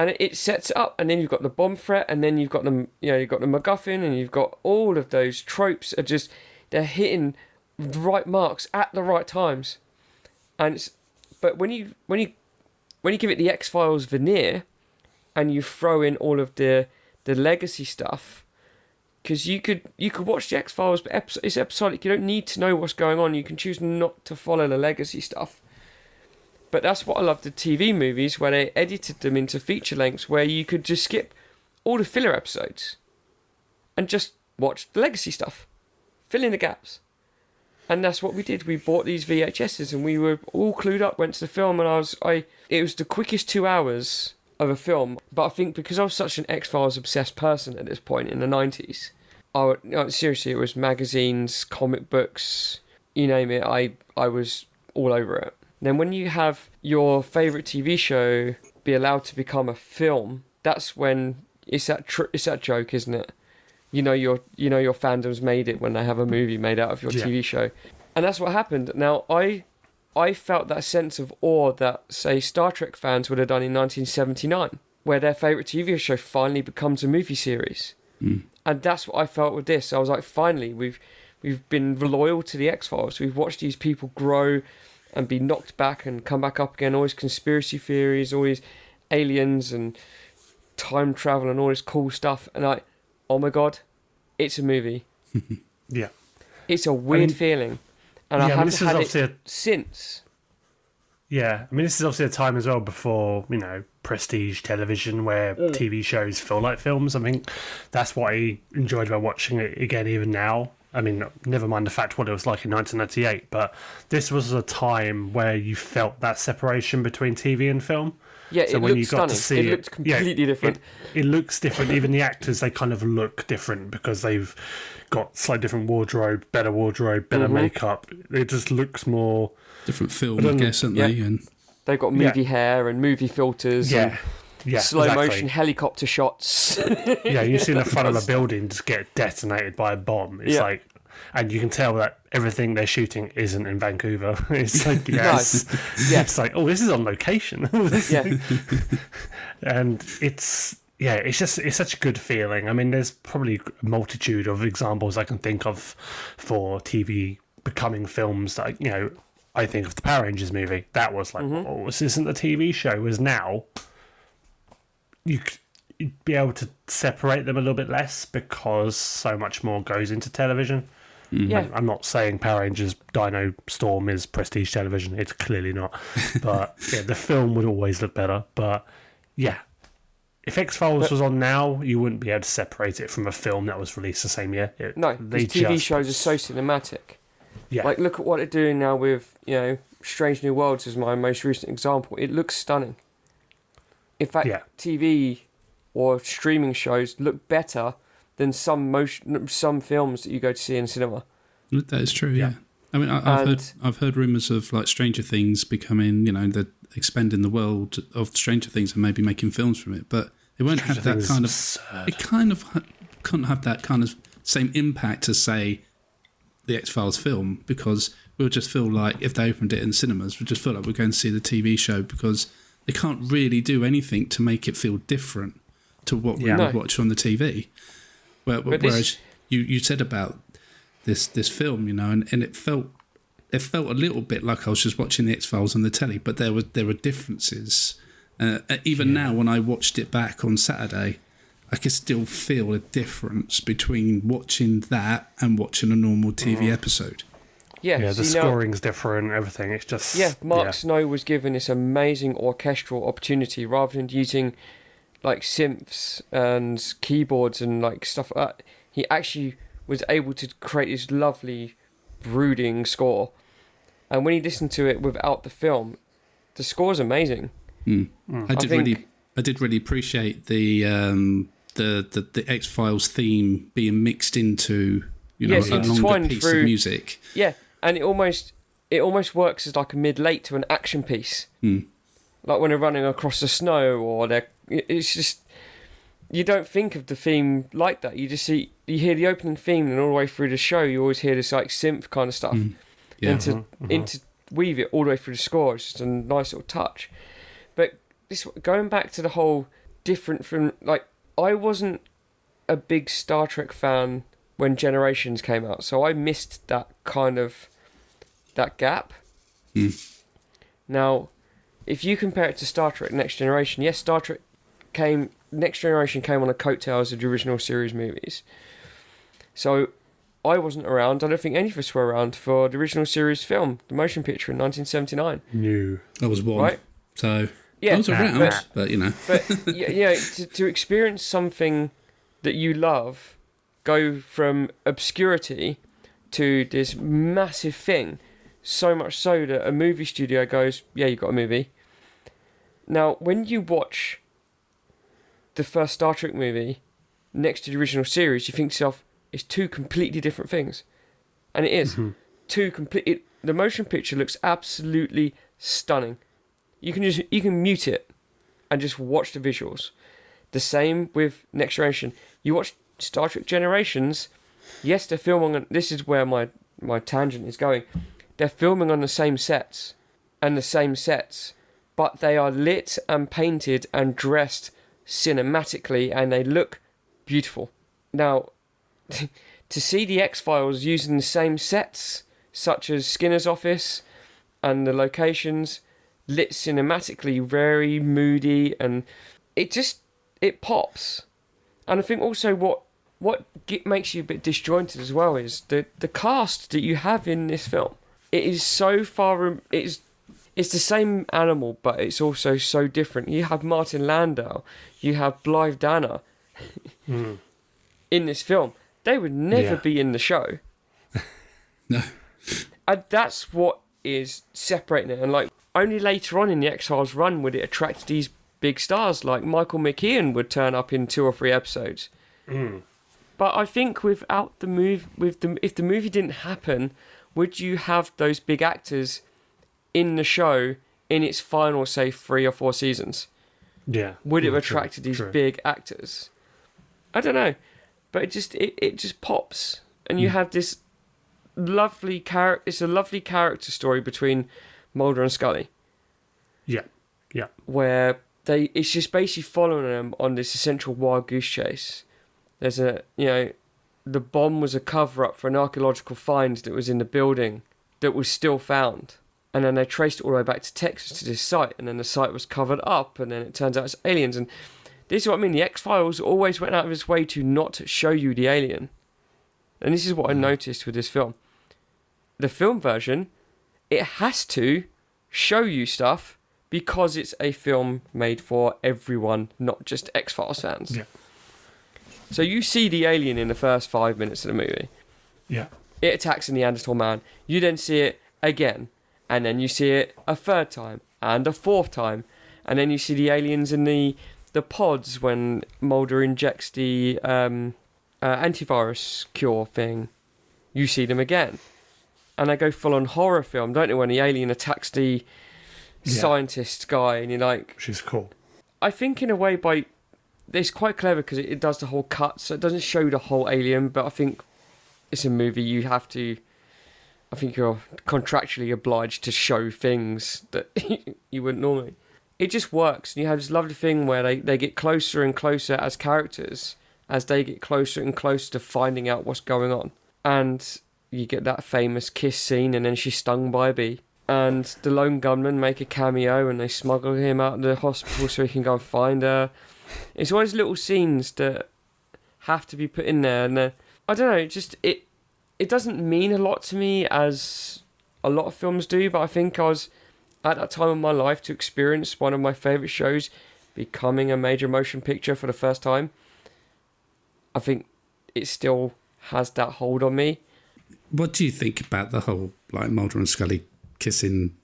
Speaker 3: And it- sets it up, and then you've got the bomb threat, and then you've got the you know you've got the MacGuffin, and you've got all of those tropes are just they're hitting the right marks at the right times. And it's but when you when you when you give it the X Files veneer, and you throw in all of the the legacy stuff, because you could you could watch the X Files, but episode, it's episodic. You don't need to know what's going on. You can choose not to follow the legacy stuff. But that's what I love the TV movies where they edited them into feature lengths where you could just skip all the filler episodes and just watch the legacy stuff, fill in the gaps. And that's what we did. We bought these VHSs and we were all clued up. Went to the film and I was I. It was the quickest two hours of a film. But I think because I was such an X Files obsessed person at this point in the nineties, I would, no, seriously, it was magazines, comic books, you name it. I I was all over it. Then when you have your favorite TV show be allowed to become a film, that's when it's that tr- it's that joke, isn't it? You know your you know your fandom's made it when they have a movie made out of your
Speaker 2: Yeah.
Speaker 3: TV show, and that's what happened. Now I I felt that sense of awe that say Star Trek fans would have done in 1979, where their favorite TV show finally becomes a movie series, hmm. and that's what I felt with this. I was like, finally, we've we've been loyal to the X Files. We've watched these people grow and be knocked back and come back up again. All these conspiracy theories, all these aliens and time travel and all this cool stuff. And I, oh my god, it's a movie. <laughs>
Speaker 2: Yeah.
Speaker 3: It's a weird
Speaker 2: mean-
Speaker 3: feeling, and
Speaker 2: Yeah, I
Speaker 3: I
Speaker 2: mean,
Speaker 3: haven't
Speaker 2: this
Speaker 3: had
Speaker 2: obviously
Speaker 3: it
Speaker 2: a-
Speaker 3: since.
Speaker 2: Yeah, I mean, this is obviously a time as well before you know prestige television, where TV shows feel like films. I mean, that's what I enjoyed about watching it again, even now. I mean, never mind the fact what it was like in 1998, but this was a time where you felt that separation between TV and film.
Speaker 3: Yeah,
Speaker 2: So
Speaker 3: it
Speaker 2: when
Speaker 3: looked
Speaker 2: you got
Speaker 3: stunning.
Speaker 2: to see
Speaker 3: it
Speaker 2: it,
Speaker 3: looked
Speaker 2: yeah,
Speaker 3: completely different.
Speaker 2: It, it looks different. Even the actors, they kind of look different because they've got slightly different wardrobe, better wardrobe, better
Speaker 3: Mm-hmm.
Speaker 2: makeup. It just looks more.
Speaker 1: Different film, I
Speaker 2: don't
Speaker 1: guess, aren't
Speaker 3: Yeah.
Speaker 1: they? And
Speaker 3: They've got movie hair and movie filters.
Speaker 2: Yeah.
Speaker 3: and
Speaker 2: Yeah,
Speaker 3: slow
Speaker 2: exactly.
Speaker 3: motion helicopter shots. <laughs>
Speaker 2: Yeah, you see the front of a <laughs> building just get detonated by a bomb. It's
Speaker 3: Yeah.
Speaker 2: like, and you can tell that everything they're shooting isn't in Vancouver. <laughs> It's like, yes,
Speaker 3: Yeah.
Speaker 2: it's like, oh, this is on location,
Speaker 3: yeah,
Speaker 2: and it's yeah, it's just it's such a good feeling. I mean, there's probably a multitude of examples I can think of for TV becoming films. Like you know, I think of the Power Rangers movie. That was like, mm-hmm. oh, this isn't a TV show. Whereas now, you c- you'd be able to separate them a little bit less because so much more goes into television. Mm-hmm.
Speaker 3: yeah.
Speaker 2: I'm not saying Power Rangers Dino Storm is prestige television. It's clearly not. <laughs> But yeah, the film would always look better. But yeah, if X Files was on now, you wouldn't be able to separate it from a film that was released the same year. It-
Speaker 3: No,
Speaker 2: they
Speaker 3: these TV
Speaker 2: just-
Speaker 3: shows are so cinematic.
Speaker 2: Yeah,
Speaker 3: Like, look at what they're doing now with, you know, Strange New Worlds is my most recent example. It looks stunning. In fact,
Speaker 2: Yeah.
Speaker 3: TV or streaming shows look better than some motion, some films that you go to see in cinema.
Speaker 1: that is true. Yeah.
Speaker 2: Yeah.
Speaker 1: I mean, I, I've heard I've heard rumors of like Stranger Things becoming, you know, the expanding the world of Stranger Things and maybe making films from it, but it won't have that
Speaker 2: Things
Speaker 1: kind of.
Speaker 2: absurd.
Speaker 1: It kind of ha- couldn't have that kind of same impact as say the X Files film because we'll just feel like if they opened it in cinemas, we just feel like we're going to see the TV show because they can't really do anything to make it feel different to what we
Speaker 2: Yeah.
Speaker 1: would
Speaker 3: No.
Speaker 1: watch on the TV. Where,
Speaker 3: But this-
Speaker 1: whereas you, you said about this this film, you know, and, and it felt it felt a little bit like I was just watching the X Files on the telly, but there were there were differences. Uh, even now, when I watched it back on Saturday, I could still feel a difference between watching that and watching a normal TV episode.
Speaker 3: Yeah,
Speaker 2: yeah, the
Speaker 3: so, you know-
Speaker 2: scoring's different. Everything. It's just
Speaker 3: Yeah, Mark
Speaker 2: yeah.
Speaker 3: Snow was given this amazing orchestral opportunity rather than using like synths and keyboards and like stuff like that. He actually was able to create this lovely, brooding score. And when you listen to it without the film, the score's amazing.
Speaker 1: I did
Speaker 3: think-
Speaker 1: really, I did really appreciate the um, the the, the X Files theme being mixed into you know
Speaker 3: Yes,
Speaker 1: a longer piece
Speaker 3: through-
Speaker 1: of music.
Speaker 3: Yeah, and it almost it almost works as like a mid late to an action piece. Hmm. Like when they're running across the snow, or they're it's just you don't think of the theme like that. You just see you hear the opening theme, and all the way through the show, you always hear this like synth kind of stuff. Hmm.
Speaker 1: Yeah.
Speaker 3: And to mm-hmm. interweave it all the way through the score, it's just a nice little touch. But this going back to the whole different from like I wasn't a big Star Trek fan when Generations came out, so I missed that kind of that gap. Hmm. Now, if you compare it to Star Trek Next Generation, yes, Star Trek came Next Generation came on the coattails of the original series movies. So I wasn't around. I don't think any of us were around for the original series film, the motion picture in 1979.
Speaker 2: new.
Speaker 1: I was one,
Speaker 3: Right.
Speaker 1: so
Speaker 3: Yeah,
Speaker 1: I was around,
Speaker 3: but-
Speaker 1: but you know,
Speaker 3: but y- you know, to, to experience something that you love, go from obscurity to this massive thing, so much so that a movie studio goes, "Yeah, you got a movie." Now, when you watch the first Star Trek movie next to the original series, you think to yourself, is two completely different things, and it is mm-hmm. two complete. It, the motion picture looks absolutely stunning. You can just you can mute it and just watch the visuals. The same with Next Generation. You watch Star Trek Generations. Yes, they're filming. On, this is where my my tangent is going. They're filming on the same sets and the same sets, but they are lit and painted and dressed cinematically, and they look beautiful. Now, <laughs> to see the X Files using the same sets, such as Skinner's office and the locations, lit cinematically, very moody, and it just it pops. And I think also what what makes you a bit disjointed as well is the the cast that you have in this film. It is so far. It's it's the same animal, but it's also so different. You have Martin Landau, you have Blythe Danner hmm. in this film. They would never
Speaker 2: Yeah.
Speaker 3: be in the show. <laughs>
Speaker 1: No.
Speaker 3: And that's what is separating it. And like only later on in the X Files run would it attract these big stars. Like Michael McKean would turn up in two or three episodes. Hmm. But I think without the move, with the if the movie didn't happen, would you have those big actors in the show in its final, say, three or four seasons?
Speaker 2: Yeah.
Speaker 3: Would it
Speaker 2: Yeah,
Speaker 3: have
Speaker 2: true,
Speaker 3: attracted these
Speaker 2: true.
Speaker 3: big actors? I don't know, but it just it, it just pops, and
Speaker 2: Hmm.
Speaker 3: you have this lovely character. It's a lovely character story between Mulder and Scully,
Speaker 2: Yeah. Yeah.
Speaker 3: where they it's just basically following them on this essential wild goose chase. There's a you know, the bomb was a cover up for an archaeological find that was in the building that was still found. And then they traced it all the way back to Texas to this site, and then the site was covered up, and then it turns out it's aliens. And this is what I mean. The X Files always went out of its way to not show you the alien. And this is what I mm-hmm. noticed with this film. The film version, it has to show you stuff because it's a film made for everyone, not just X Files fans.
Speaker 2: Yeah.
Speaker 3: So you see the alien in the first five minutes of the movie.
Speaker 2: Yeah.
Speaker 3: It attacks a Neanderthal man. You then see it again, and then you see it a third time and a fourth time, and then you see the aliens in the the pods when Mulder injects the um, uh, antivirus cure thing. You see them again, and they go full on horror film, don't they? When the alien attacks the
Speaker 2: Yeah.
Speaker 3: scientist guy, and you're like,
Speaker 2: "She's cool.
Speaker 3: I think in a way by it's quite clever because it, it does the whole cut, so it doesn't show the whole alien. But I think it's a movie you have to. I think you're contractually obliged to show things that <laughs> you wouldn't normally. It just works, and you have this lovely thing where they, they get closer and closer as characters as they get closer and closer to finding out what's going on, and you get that famous kiss scene, and then she's stung by a bee. And the lone gunman make a cameo, and they smuggle him out of the hospital so he can go and find her. It's always little scenes that have to be put in there, and uh, I don't know. Just it, it doesn't mean a lot to me as a lot of films do. But I think I was at that time of my life to experience one of my favorite shows becoming a major motion picture for the first time. I think it still has that hold on me.
Speaker 1: What do you think about the whole like Mulder and Scully kissing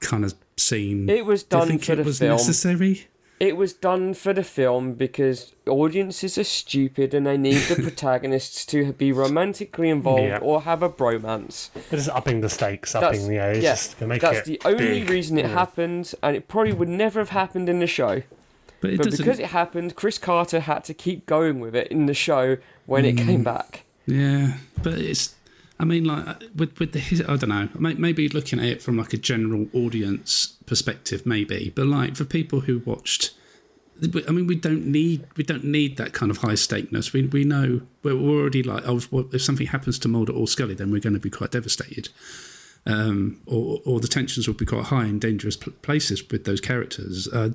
Speaker 1: kind of scene?
Speaker 3: It was
Speaker 1: do you
Speaker 3: done
Speaker 1: think
Speaker 3: for
Speaker 1: it
Speaker 3: the
Speaker 1: was
Speaker 3: film.
Speaker 1: necessary?
Speaker 3: It was done for the film because audiences are stupid and they need the <laughs> protagonists to be romantically involved
Speaker 2: Yeah.
Speaker 3: or have a bromance.
Speaker 2: It is upping the stakes,
Speaker 3: That's,
Speaker 2: upping, you know, it's
Speaker 3: yeah,
Speaker 2: just to make
Speaker 3: that's
Speaker 2: it
Speaker 3: the only
Speaker 2: big.
Speaker 3: reason it happened, and it probably would never have happened in the show.
Speaker 1: But it
Speaker 3: but because it happened, Chris Carter had to keep going with it in the show when it
Speaker 2: Mm.
Speaker 3: came back.
Speaker 1: Yeah, but it's. I mean, like with with the I don't know. Maybe looking at it from like a general audience perspective, maybe. But like for people who watched, I mean, we don't need we don't need that kind of high stakeness. We we know we're already like, oh, if something happens to Mulder or Scully, then we're going to be quite devastated. Um, or, or the tensions will be quite high in dangerous places with those characters. Uh,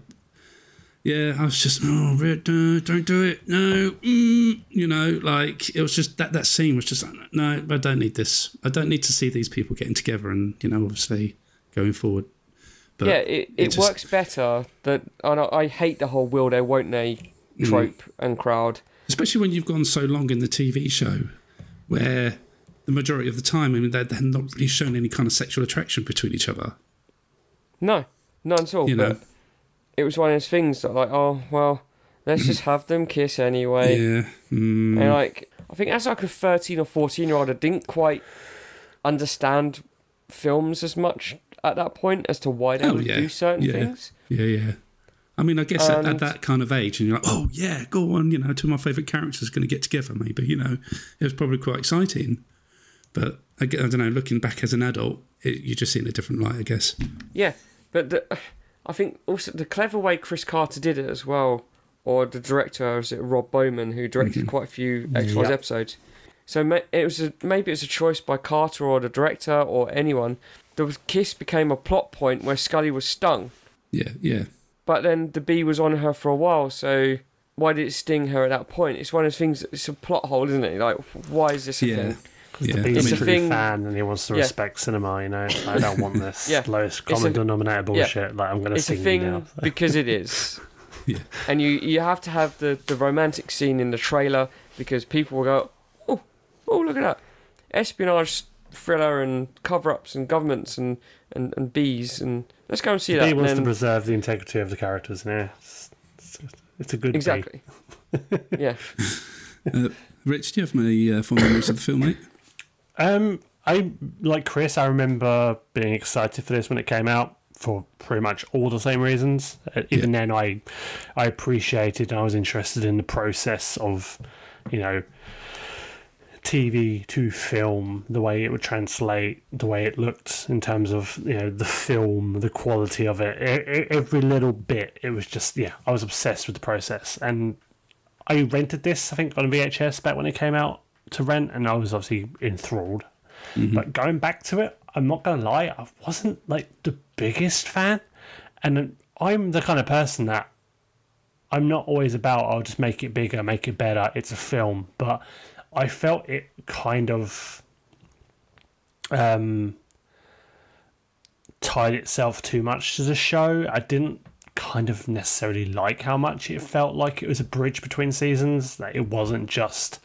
Speaker 1: yeah, I was just, oh, no, don't do it. No, mm, you know, like it was just that that scene was just, like, no, I don't need this. I don't need to see these people getting together and, you know, obviously going forward. But
Speaker 3: yeah, it, it,
Speaker 1: just-
Speaker 3: works better. That and I, I hate the whole will they, won't they
Speaker 2: Mm.
Speaker 3: trope and crowd.
Speaker 1: especially when you've gone so long in the TV show where the majority of the time, I mean, they're, they're not really shown any kind of sexual attraction between each other.
Speaker 3: No, none at all.
Speaker 1: You know.
Speaker 3: But it was one of those things that, like, oh well, let's just have them kiss anyway.
Speaker 1: Yeah. Mm,
Speaker 3: And like, I think as like a thirteen or fourteen year old, I didn't quite understand films as much at that point as to why they
Speaker 1: Oh,
Speaker 3: would
Speaker 1: yeah.
Speaker 3: do certain
Speaker 1: Yeah.
Speaker 3: things.
Speaker 1: Yeah, yeah. I mean, I guess at, at that kind of age, and you're like, oh yeah, go on, you know, two of my favourite characters are going to get together. Maybe, you know, it was probably quite exciting. But I, I don't know. Looking back as an adult, it, you just see it in a different light, I guess.
Speaker 3: Yeah, but the, I think also the clever way Chris Carter did it as well, or the director is it Rob Bowman who directed
Speaker 1: Mm-hmm.
Speaker 3: quite a few X Files
Speaker 2: Yeah.
Speaker 3: episodes. So it was a, maybe it was a choice by Carter or the director or anyone. The kiss became a plot point where Scully was stung,
Speaker 1: Yeah, yeah,
Speaker 3: but then the bee was on her for a while. So why did it sting her at that point? It's one of those things. It's a plot hole, isn't it? Like why is this a
Speaker 1: yeah,
Speaker 3: thing?
Speaker 1: Yeah.
Speaker 2: He's
Speaker 3: It's
Speaker 2: a
Speaker 3: a thing-
Speaker 2: fan and he wants to
Speaker 3: Yeah.
Speaker 2: respect cinema. You know, I don't want <laughs> this
Speaker 3: Yeah.
Speaker 2: lowest common
Speaker 3: a-
Speaker 2: denominator bullshit. Like I'm going to
Speaker 3: it's a
Speaker 2: sing you now. <laughs>
Speaker 3: because it is. <laughs>
Speaker 1: Yeah.
Speaker 3: And you you have to have the, the romantic scene in the trailer because people will go, oh, oh, look at that. Espionage thriller and cover ups and governments and, and, and bees and let's go and see that.
Speaker 2: He
Speaker 3: And
Speaker 2: wants to preserve the integrity of the characters. Yeah, it's, it's, it's a good
Speaker 3: exactly. yeah.
Speaker 1: Uh, Rich, do you have any uh, fond memories of the film, mate?
Speaker 2: Um, I like Chris. I remember being excited for this when it came out for pretty much all the same reasons. Uh, even then, I I appreciated and I was interested in the process of, you know, TV to film, the way it would translate, the way it looked in terms of you know the film, the quality of it, every little bit. It was just yeah, I was obsessed with the process, and I rented this I think on VHS back when it came out to rent, and I was obviously enthralled. But going back to it, I'm not gonna lie, I wasn't like the biggest fan, and I'm the kind of person that I'm not always about. I'll just make it bigger, make it better. It's a film, but I felt it kind of um, tied itself too much to the show. I didn't kind of necessarily like how much it felt like it was a bridge between seasons. That it wasn't just.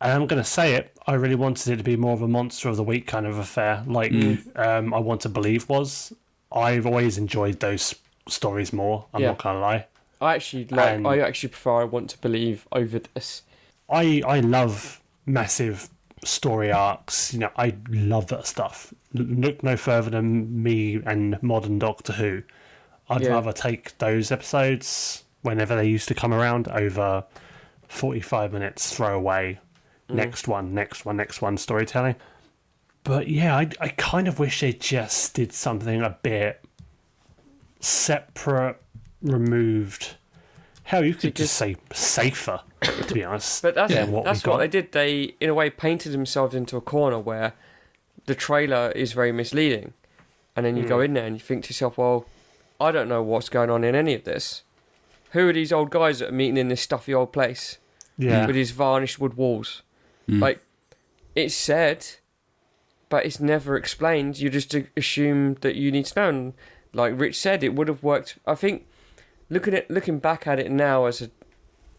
Speaker 2: And I'm going to say it. I really wanted it to be more of a monster of the week kind of affair, like um, I Want to Believe was. I've always enjoyed those stories more. I'm
Speaker 3: Yeah.
Speaker 2: not going to lie.
Speaker 3: I actually like
Speaker 2: And-
Speaker 3: I actually prefer I want to believe over this.
Speaker 2: I I love massive story arcs. You know, I love that stuff. Look no further than me and modern Doctor Who. I'd
Speaker 3: Yeah.
Speaker 2: rather take those episodes whenever they used to come around over forty-five minutes throwaway. Next one, next one, next one storytelling. But yeah, I I kind of wish they just did something a bit separate, removed. Hell, you could just say safer, to be honest.
Speaker 3: But that's
Speaker 2: than what
Speaker 3: that's what they did. They in a way painted themselves into a corner where the trailer is very misleading, and then you
Speaker 2: Hmm.
Speaker 3: go in there and you think to yourself, "Well, I don't know what's going on in any of this. Who are these old guys that are meeting in this stuffy old place
Speaker 2: Yeah.
Speaker 3: with these varnished wood walls?" Mm. Like it's said, but it's never explained. You just assume that you need to know. And like Rich said, it would have worked. I think looking at looking back at it now as a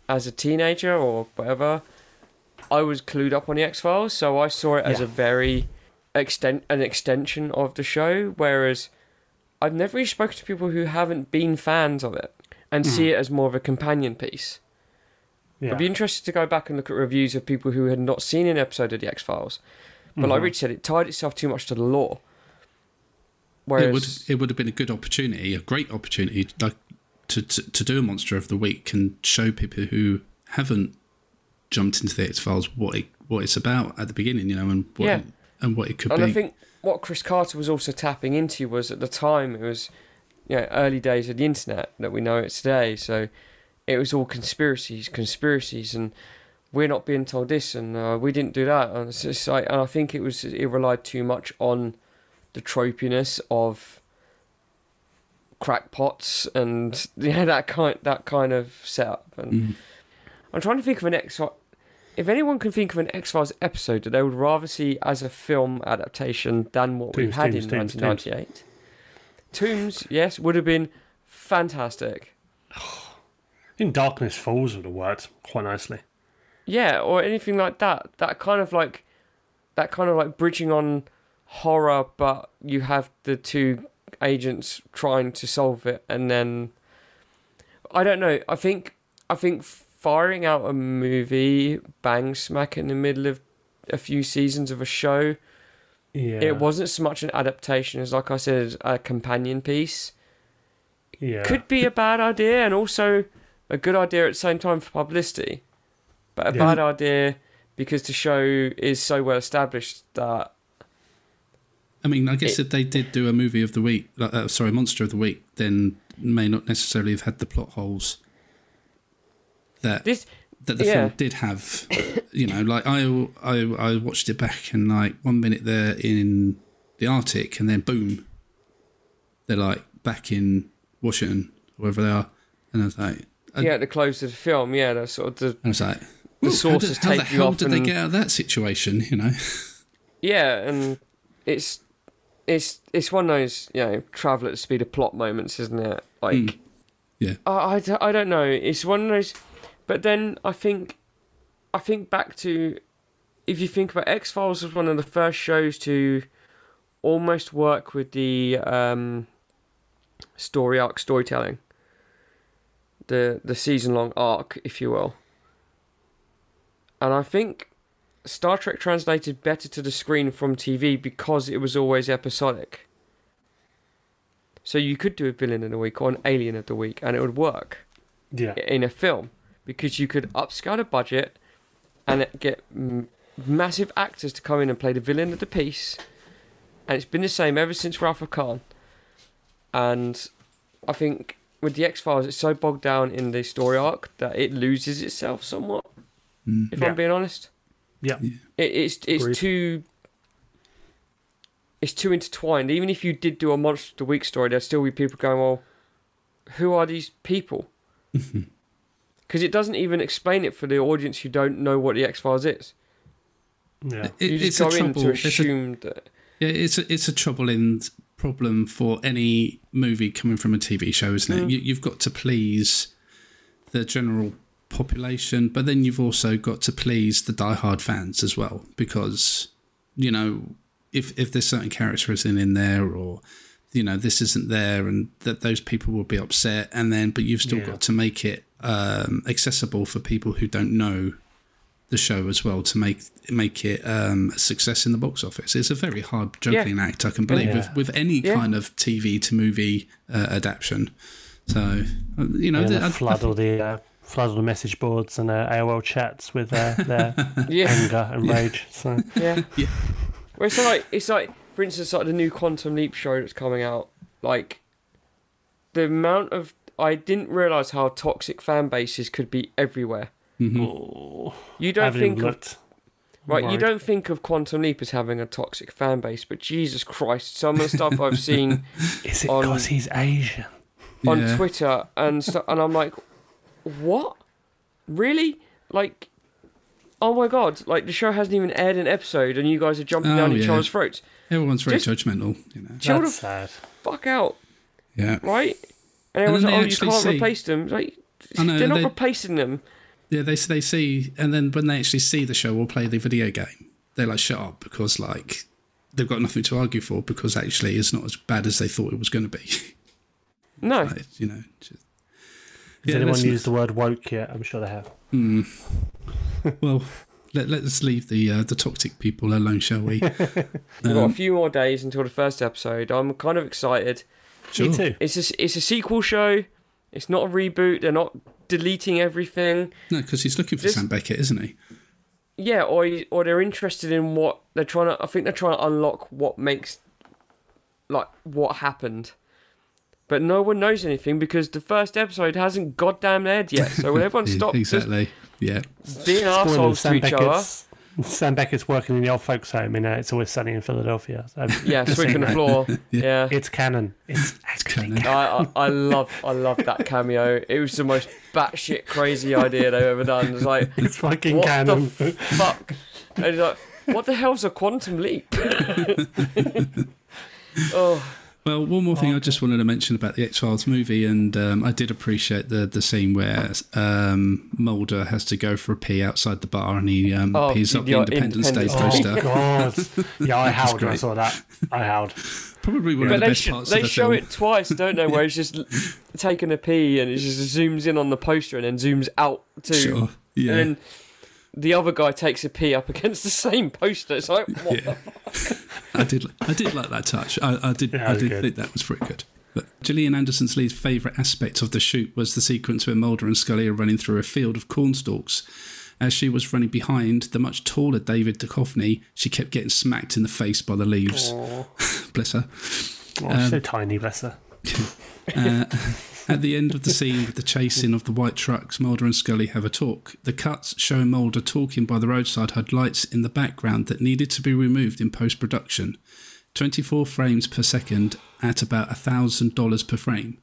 Speaker 3: as a teenager or whatever, I was clued up on the X Files, so I saw it as
Speaker 2: Yeah.
Speaker 3: a very extent an extension of the show. Whereas I've never really spoken to people who haven't been fans of it and see mm-hmm. it as more of a companion piece.
Speaker 2: Yeah.
Speaker 3: I'd be interested to go back and look at reviews of people who had not seen an episode of the X Files. But like mhm. Rich said, it tied itself too much to the lore. Whereas,
Speaker 1: It would it would have been a good opportunity, a great opportunity, like to, to to do a monster of the week and show people who haven't jumped into the X Files what it what it's about at the beginning, you know, and what
Speaker 3: Yeah.
Speaker 1: it, and what it could
Speaker 3: and
Speaker 1: be.
Speaker 3: And I think what Chris Carter was also tapping into was at the time it was, you know, early days of the internet that we know it today. So it was all conspiracies, conspiracies, and we're not being told this, and uh, we didn't do that. And it's just like, and I think it was it relied too much on the tropiness of crackpots and <laughs> yeah that kind that kind of setup. And
Speaker 1: Mm.
Speaker 3: I'm trying to think of an X. If anyone can think of an X Files episode that they would rather see as a film adaptation than what we had in
Speaker 2: Tooms,
Speaker 3: 1998, Tooms, yes, would have been fantastic. <sighs> <sighs>
Speaker 2: In Darkness Falls would have worked quite nicely.
Speaker 3: Yeah, or anything like that. That kind of like, that kind of like bridging on horror, but you have the two agents trying to solve it, and then I don't know. I think I think firing out a movie bang smack in the middle of a few seasons of a show.
Speaker 2: Yeah.
Speaker 3: It wasn't so much an adaptation as, like I said, a companion piece.
Speaker 2: Yeah.
Speaker 3: Could be a bad idea and also a good idea at the same time for publicity, but a
Speaker 2: Yeah.
Speaker 3: bad idea because the show is so well established that
Speaker 1: I mean, I guess
Speaker 3: It-
Speaker 1: if they did do a movie of the week, uh, sorry, monster of the week, then may not necessarily have had the plot holes that
Speaker 3: this
Speaker 1: that the
Speaker 3: yeah.
Speaker 1: film did have. You know, like I, I I watched it back and like one minute they're in the Arctic and then boom, they're like back in Washington, wherever they are, and I was like, I,
Speaker 3: yeah, at the close of the film, yeah, the sort of the
Speaker 1: I was like,
Speaker 3: The
Speaker 1: "Ooh,
Speaker 3: sources
Speaker 1: how, did, how the hell did they get out of that situation? You know, <laughs>
Speaker 3: yeah, and it's it's it's one of those you know travel at the speed of plot moments, isn't it? Like,
Speaker 1: Mm. Yeah.
Speaker 3: I don't know. It's one of those, but then I think I think back to if you think about X Files was one of the first shows to almost work with the um, story arc storytelling, the the season long arc, if you will. And I think Star Trek translated better to the screen from TV because it was always episodic. So you could do a villain of the week or an alien of the week, and it would work
Speaker 2: Yeah.
Speaker 3: in a film because you could upscale the budget and get m- massive actors to come in and play the villain of the piece. And it's been the same ever since Wrath of Khan. And I think with the X Files, it's so bogged down in the story arc that it loses itself somewhat. Hmm. If
Speaker 2: Yeah.
Speaker 3: I'm being honest,
Speaker 2: Yeah.
Speaker 3: it, it's it's
Speaker 2: Agreed.
Speaker 3: too it's too intertwined. Even if you did do a monster of the week story, there'd still be people going, "Well, who are these people?" <laughs> Because it doesn't even explain it for the audience who don't know what the X Files is.
Speaker 2: Yeah.
Speaker 1: It-
Speaker 3: You
Speaker 1: it's
Speaker 3: just
Speaker 1: a
Speaker 3: go in
Speaker 1: trouble.
Speaker 3: to
Speaker 1: it's a-
Speaker 3: assume that.
Speaker 1: Yeah, it's a, it's a troubling problem for any movie coming from a TV show, isn't it?
Speaker 3: Mm.
Speaker 1: You, you've got to please the general population, but then you've also got to please the diehard fans as well, because you know if if there's certain characters in in there or you know this isn't there and that those people will be upset and then but you've still
Speaker 2: Yeah.
Speaker 1: got to make it um accessible for people who don't know the show as well to make make it um, a success in the box office. It's a very hard juggling act, I can believe,
Speaker 2: Yeah.
Speaker 1: with, with any
Speaker 3: Yeah.
Speaker 1: kind of TV to movie uh, adaptation. So uh, you know,
Speaker 2: And
Speaker 1: the-
Speaker 2: they
Speaker 1: I-
Speaker 2: flood all the uh, flood all the message boards and uh, AOL chats with uh, <laughs> their
Speaker 3: Yeah,
Speaker 2: anger and rage. So
Speaker 3: yeah.
Speaker 1: Yeah.
Speaker 3: Well, it's like it's like, for instance, like the new Quantum Leap show that's coming out. Like the amount of I didn't realize how toxic fan bases could be everywhere. Mm-hmm.
Speaker 2: oh,
Speaker 3: You don't think of
Speaker 2: looked.
Speaker 3: Right, you don't think of Quantum Leap as having a toxic fan base, but Jesus Christ, some of the stuff I've <laughs> seen
Speaker 2: Is it
Speaker 3: on-
Speaker 2: because he's Asian?
Speaker 3: on
Speaker 1: Yeah.
Speaker 3: Twitter and stu and I'm like, what? Really? Like, oh my god! Like the show hasn't even aired an episode, and you guys are jumping
Speaker 1: Oh,
Speaker 3: down each
Speaker 1: yeah.
Speaker 3: other's throats.
Speaker 1: everyone's very
Speaker 3: Just-
Speaker 1: judgmental. You know,
Speaker 3: Chill the
Speaker 2: That's sad.
Speaker 3: fuck out,
Speaker 1: yeah,
Speaker 3: right? And
Speaker 1: And
Speaker 3: everyone's like, oh, you can't
Speaker 1: see-
Speaker 3: replace them. Like,
Speaker 1: know,
Speaker 3: they're not
Speaker 1: they-
Speaker 3: replacing them.
Speaker 1: Yeah. They they see, and then when they actually see the show or play the video game, they're like, "Shut up," because like they've got nothing to argue for because actually it's not as bad as they thought it was going to be.
Speaker 3: No, <laughs>
Speaker 1: like, you know, just,
Speaker 2: Has
Speaker 1: Yeah,
Speaker 2: anyone used the word woke yet? I'm sure they have.
Speaker 1: Hmm. <laughs> well, let, let's leave the uh, the toxic people alone, shall we? <laughs>
Speaker 3: we've got
Speaker 1: Um,
Speaker 3: a few more days until the first episode. I'm kind of excited.
Speaker 1: sure.
Speaker 2: Me too.
Speaker 3: It's a, it's a sequel show. It's not a reboot. They're not deleting everything.
Speaker 1: No, because he's looking for
Speaker 3: Just-
Speaker 1: Sam Beckett, isn't he?
Speaker 3: Yeah, or or they're interested in what they're trying to. I think they're trying to unlock what makes, like, what happened. But no one knows anything because the first episode hasn't goddamn aired yet. So will everyone <laughs>
Speaker 1: Yeah,
Speaker 3: stop
Speaker 1: exactly. Yeah.
Speaker 3: being
Speaker 2: Spoilers,
Speaker 3: assholes to
Speaker 2: Sam
Speaker 3: each other?
Speaker 2: Beckett's, Sam Beckett's working in the old folks' home in uh, It's Always Sunny in Philadelphia. So
Speaker 3: Yeah, <laughs> sweeping the floor. <laughs> yeah.
Speaker 2: it's canon. It's
Speaker 1: It's canon.
Speaker 3: I, I I love I love that cameo. It was the most batshit crazy idea they've ever done. It's like <laughs>
Speaker 2: it's fucking
Speaker 3: what
Speaker 2: canon.
Speaker 3: the fuck? And it's like, what the hell's a quantum leap? oh,
Speaker 1: Well, one more thing I just wanted to mention about the X Files movie, and um, I did appreciate the the scene where um, Mulder has to go for a pee outside the bar, and he um,
Speaker 3: Oh,
Speaker 1: pees up the
Speaker 3: the
Speaker 1: Independence Day
Speaker 3: Independence
Speaker 2: oh
Speaker 1: poster.
Speaker 2: god! Yeah, I <laughs> howled when I saw that. I howled.
Speaker 1: Probably one of
Speaker 3: But
Speaker 1: the
Speaker 3: they,
Speaker 1: best
Speaker 3: sh-
Speaker 1: parts
Speaker 3: they
Speaker 1: of the
Speaker 3: show
Speaker 1: film.
Speaker 3: it twice, don't they? Where he's just l- <laughs> taking a pee and it just zooms in on the poster and then zooms out to.
Speaker 1: Sure. Yeah.
Speaker 3: And then the other guy takes a pee up against the same poster. It's like, what
Speaker 1: Yeah. <laughs> I did. I did like that touch. I, I did.
Speaker 2: Yeah,
Speaker 1: I did
Speaker 2: good.
Speaker 1: think that was pretty good. But Gillian Anderson Lee's favourite aspect of the shoot was the sequence where Mulder and Scully are running through a field of cornstalks. As she was running behind the much taller David Duchovny, she kept getting smacked in the face by the leaves. <laughs> Bless her.
Speaker 2: Oh, she's so um, tiny, bless her. <laughs>
Speaker 1: Uh, At the end of the scene with the chasing of the white trucks, Mulder and Scully have a talk. The cuts showing Mulder talking by the roadside had lights in the background that needed to be removed in post production. 24 frames per second at about $1,000 per frame.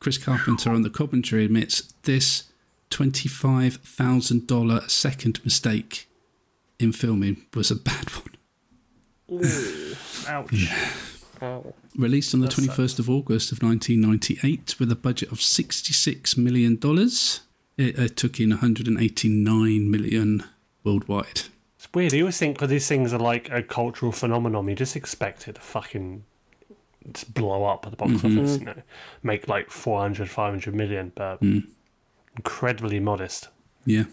Speaker 1: Chris Carpenter on the commentary admits this $25,000 a second mistake in filming was a bad one.
Speaker 2: Ouch.
Speaker 1: Released on the 21st uh, of August of 1998 with a budget of $66 million, it, it took in 189 million worldwide.
Speaker 2: It's weird. You always think because these things are like a cultural phenomenon, you just expect it to fucking just blow up at the box mm-hmm. office, you know, make like 400, 500 million, but mm. incredibly modest.
Speaker 1: Yeah.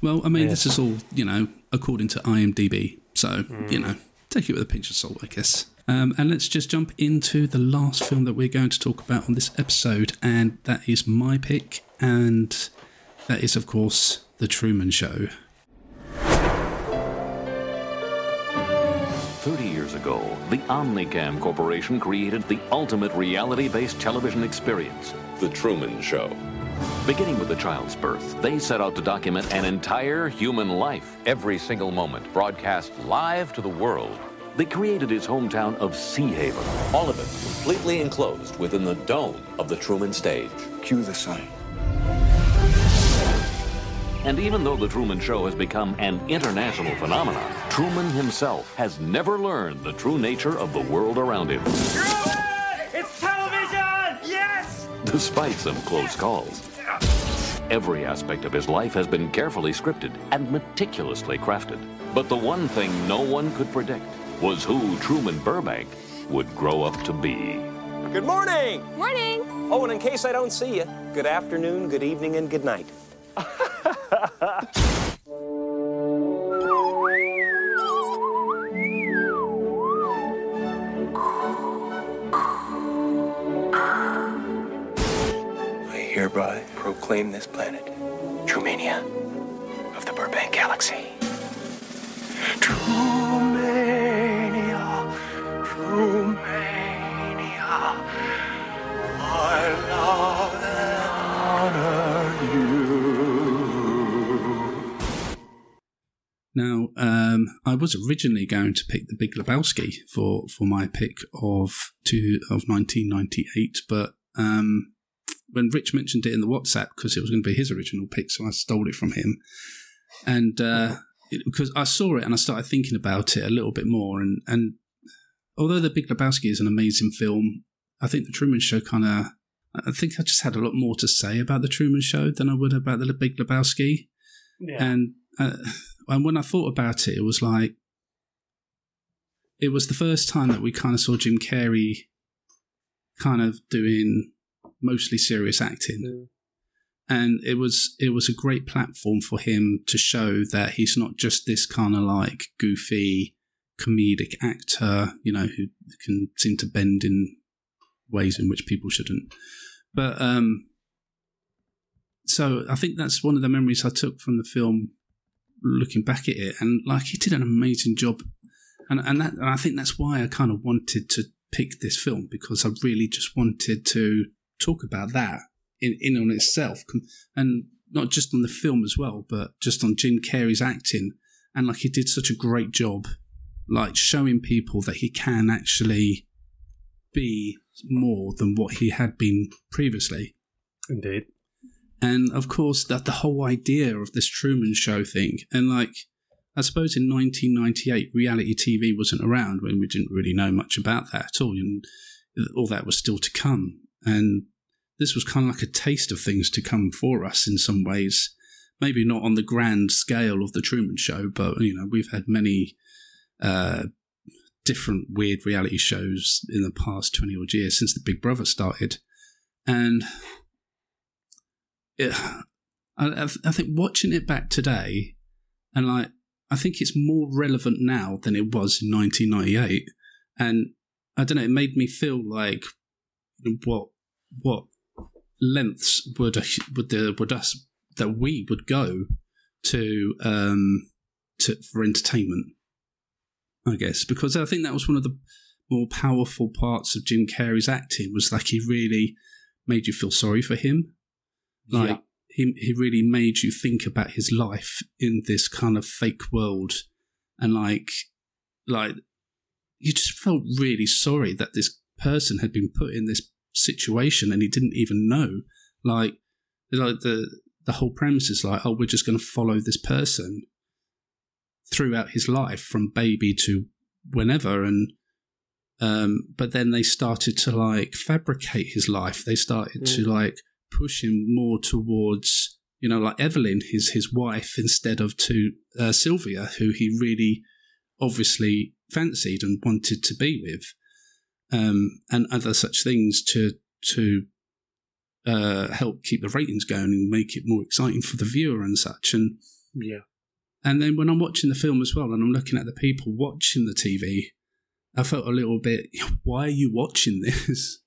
Speaker 1: Well, I mean,
Speaker 2: Yeah.
Speaker 1: this is all, you know, according to IMDb. So, you mm. know, take it with a pinch of salt, I guess. Um, and let's just jump into the last film that we're going to talk about on this episode. And that is my pick. And that is, of course, The Truman Show.
Speaker 8: 30 years ago, the Omnicam Corporation created the ultimate reality based television experience.
Speaker 4: The Truman Show.
Speaker 8: Beginning with the child's birth, they set out to document an entire human life.
Speaker 9: Every single moment broadcast live to the world.
Speaker 8: They created his hometown of Sea Haven.
Speaker 4: All of it completely enclosed within the dome of the Truman stage.
Speaker 10: Cue the sun.
Speaker 8: And even though The Truman Show has become an international phenomenon, Truman himself has never learned the true nature of the world around him. Truman!
Speaker 6: It's television! Yes!
Speaker 8: despite some close calls. Every aspect of his life has been carefully scripted and meticulously crafted. But the one thing no one could predict was who Truman Burbank would grow up to be.
Speaker 11: Good morning!
Speaker 7: Morning.
Speaker 11: Oh, and in case I don't see you, good afternoon, good evening, and good night. I hereby proclaim this planet Trumania of the Burbank Galaxy. Trumania, Trumania, I love and honor you.
Speaker 1: Now, um, I was originally going to pick The Big Lebowski for, for my pick of two of 1998, but um, when Rich mentioned it in the WhatsApp, because it was going to be his original pick, so I stole it from him. And uh, it, because I saw it and I started thinking about it a little bit more, and, and although The Big Lebowski is an amazing film, I think The Truman Show kind of. I think I just had a lot more to say about The Truman Show than I would about The Big Lebowski.
Speaker 2: Yeah.
Speaker 1: And uh, and when I thought about it, it was like it was the first time that we kind of saw Jim Carrey kind of doing mostly serious acting, and it was it was a great platform for him to show that he's not just this kind of like goofy comedic actor, you know, who can seem to bend in ways in which people shouldn't. But um, so I think that's one of the memories I took from the film, looking back at it, and like he did an amazing job, and and that and I think that's why I kind of wanted to pick this film because I really just wanted to talk about that in in on itself, and not just on the film as well, but just on Jim Carrey's acting, and like he did such a great job, like showing people that he can actually be more than what he had been previously.
Speaker 2: Indeed.
Speaker 1: And of course, that the whole idea of this Truman Show thing, and like, I suppose in 1998, reality TV wasn't around when we didn't really know much about that at all, and all that was still to come. And this was kind of like a taste of things to come for us in some ways. Maybe not on the grand scale of the Truman Show, but you know, we've had many uh, different weird reality shows in the past 20 odd years since the Big Brother started. And it, I, I think watching it back today, and like, I think it's more relevant now than it was in 1998. And I don't know, it made me feel like what what lengths would would the would us that we would go to um to for entertainment. I guess because I think that was one of the more powerful parts of Jim Carrey's acting was like he really made you feel sorry for him. Like yeah. he he really made you think about his life in this kind of fake world and like like you just felt really sorry that this person had been put in this situation and he didn't even know. Like like the the whole premise is like, oh, we're just going to follow this person throughout his life from baby to whenever and um, but then they started to like fabricate his life. They started mm. to like push him more towards you know like evelyn his his wife instead of to uh, sylvia who he really obviously fancied and wanted to be with um, and other such things to to uh, help keep the ratings going and make it more exciting for the viewer and such. And
Speaker 2: yeah
Speaker 1: and then when I'm watching the film as well, and I'm looking at the people watching the TV, I felt a little bit, <laughs> why are you watching this?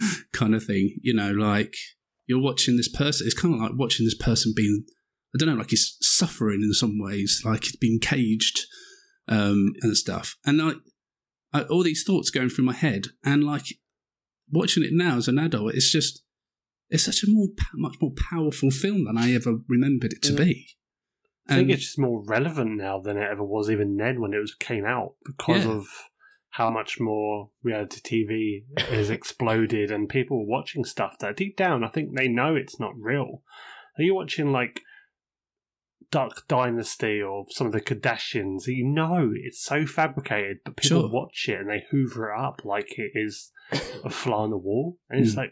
Speaker 1: <laughs> kind of thing. You know, like you're watching this person. It's kind of like watching this person being, I don't know, like he's suffering in some ways, like he's being caged um, and stuff. And like I, all these thoughts going through my head, and like watching it now as an adult, it's just it's such a more much more powerful film than I ever remembered it to mm. be.
Speaker 2: I think it's just more relevant now than it ever was even then when it was came out because yeah. of how much more reality TV has exploded and people watching stuff that deep down I think they know it's not real. Are you watching like Duck Dynasty or some of the Kardashians? You know it's so fabricated, but people sure. watch it and they hoover it up like it is a fly on the wall, and it's mm. like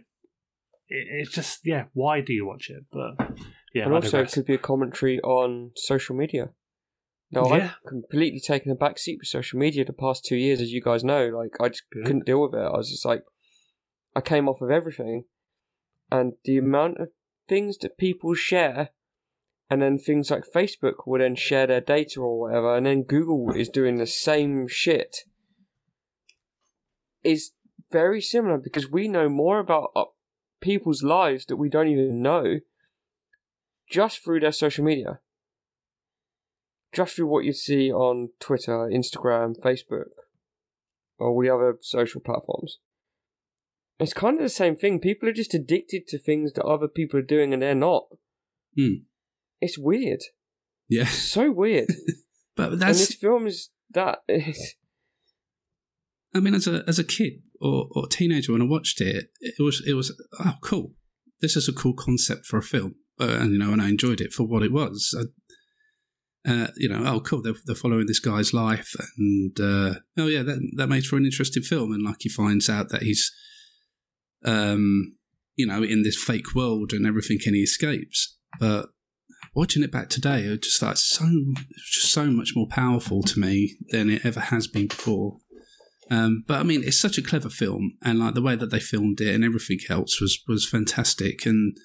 Speaker 2: it, it's just yeah. Why do you watch it? But yeah,
Speaker 3: and also, it could be a commentary on social media. Now, yeah. I've completely taken a back seat with social media the past two years, as you guys know. Like, I just Good. couldn't deal with it. I was just like, I came off of everything, and the amount of things that people share, and then things like Facebook will then share their data or whatever, and then Google is doing the same shit, is very similar because we know more about people's lives that we don't even know just through their social media. Just through what you see on Twitter, Instagram, Facebook, or all the other social platforms. It's kind of the same thing. People are just addicted to things that other people are doing and they're not.
Speaker 1: Hmm.
Speaker 3: It's weird.
Speaker 1: Yeah.
Speaker 3: It's so weird. <laughs>
Speaker 1: but that's.
Speaker 3: And this film is that. Is... <laughs>
Speaker 1: I mean, as a as a kid or, or teenager, when I watched it, it was it was oh cool. This is a cool concept for a film uh, and you know, and I enjoyed it for what it was. I, uh, you know, oh, cool, they're, they're following this guy's life, and uh, oh yeah, that that makes for an interesting film. And like he finds out that he's, um, you know, in this fake world and everything, and he escapes. But watching it back today, it just like so, just so much more powerful to me than it ever has been before. Um, but I mean, it's such a clever film, and like the way that they filmed it and everything else was was fantastic, and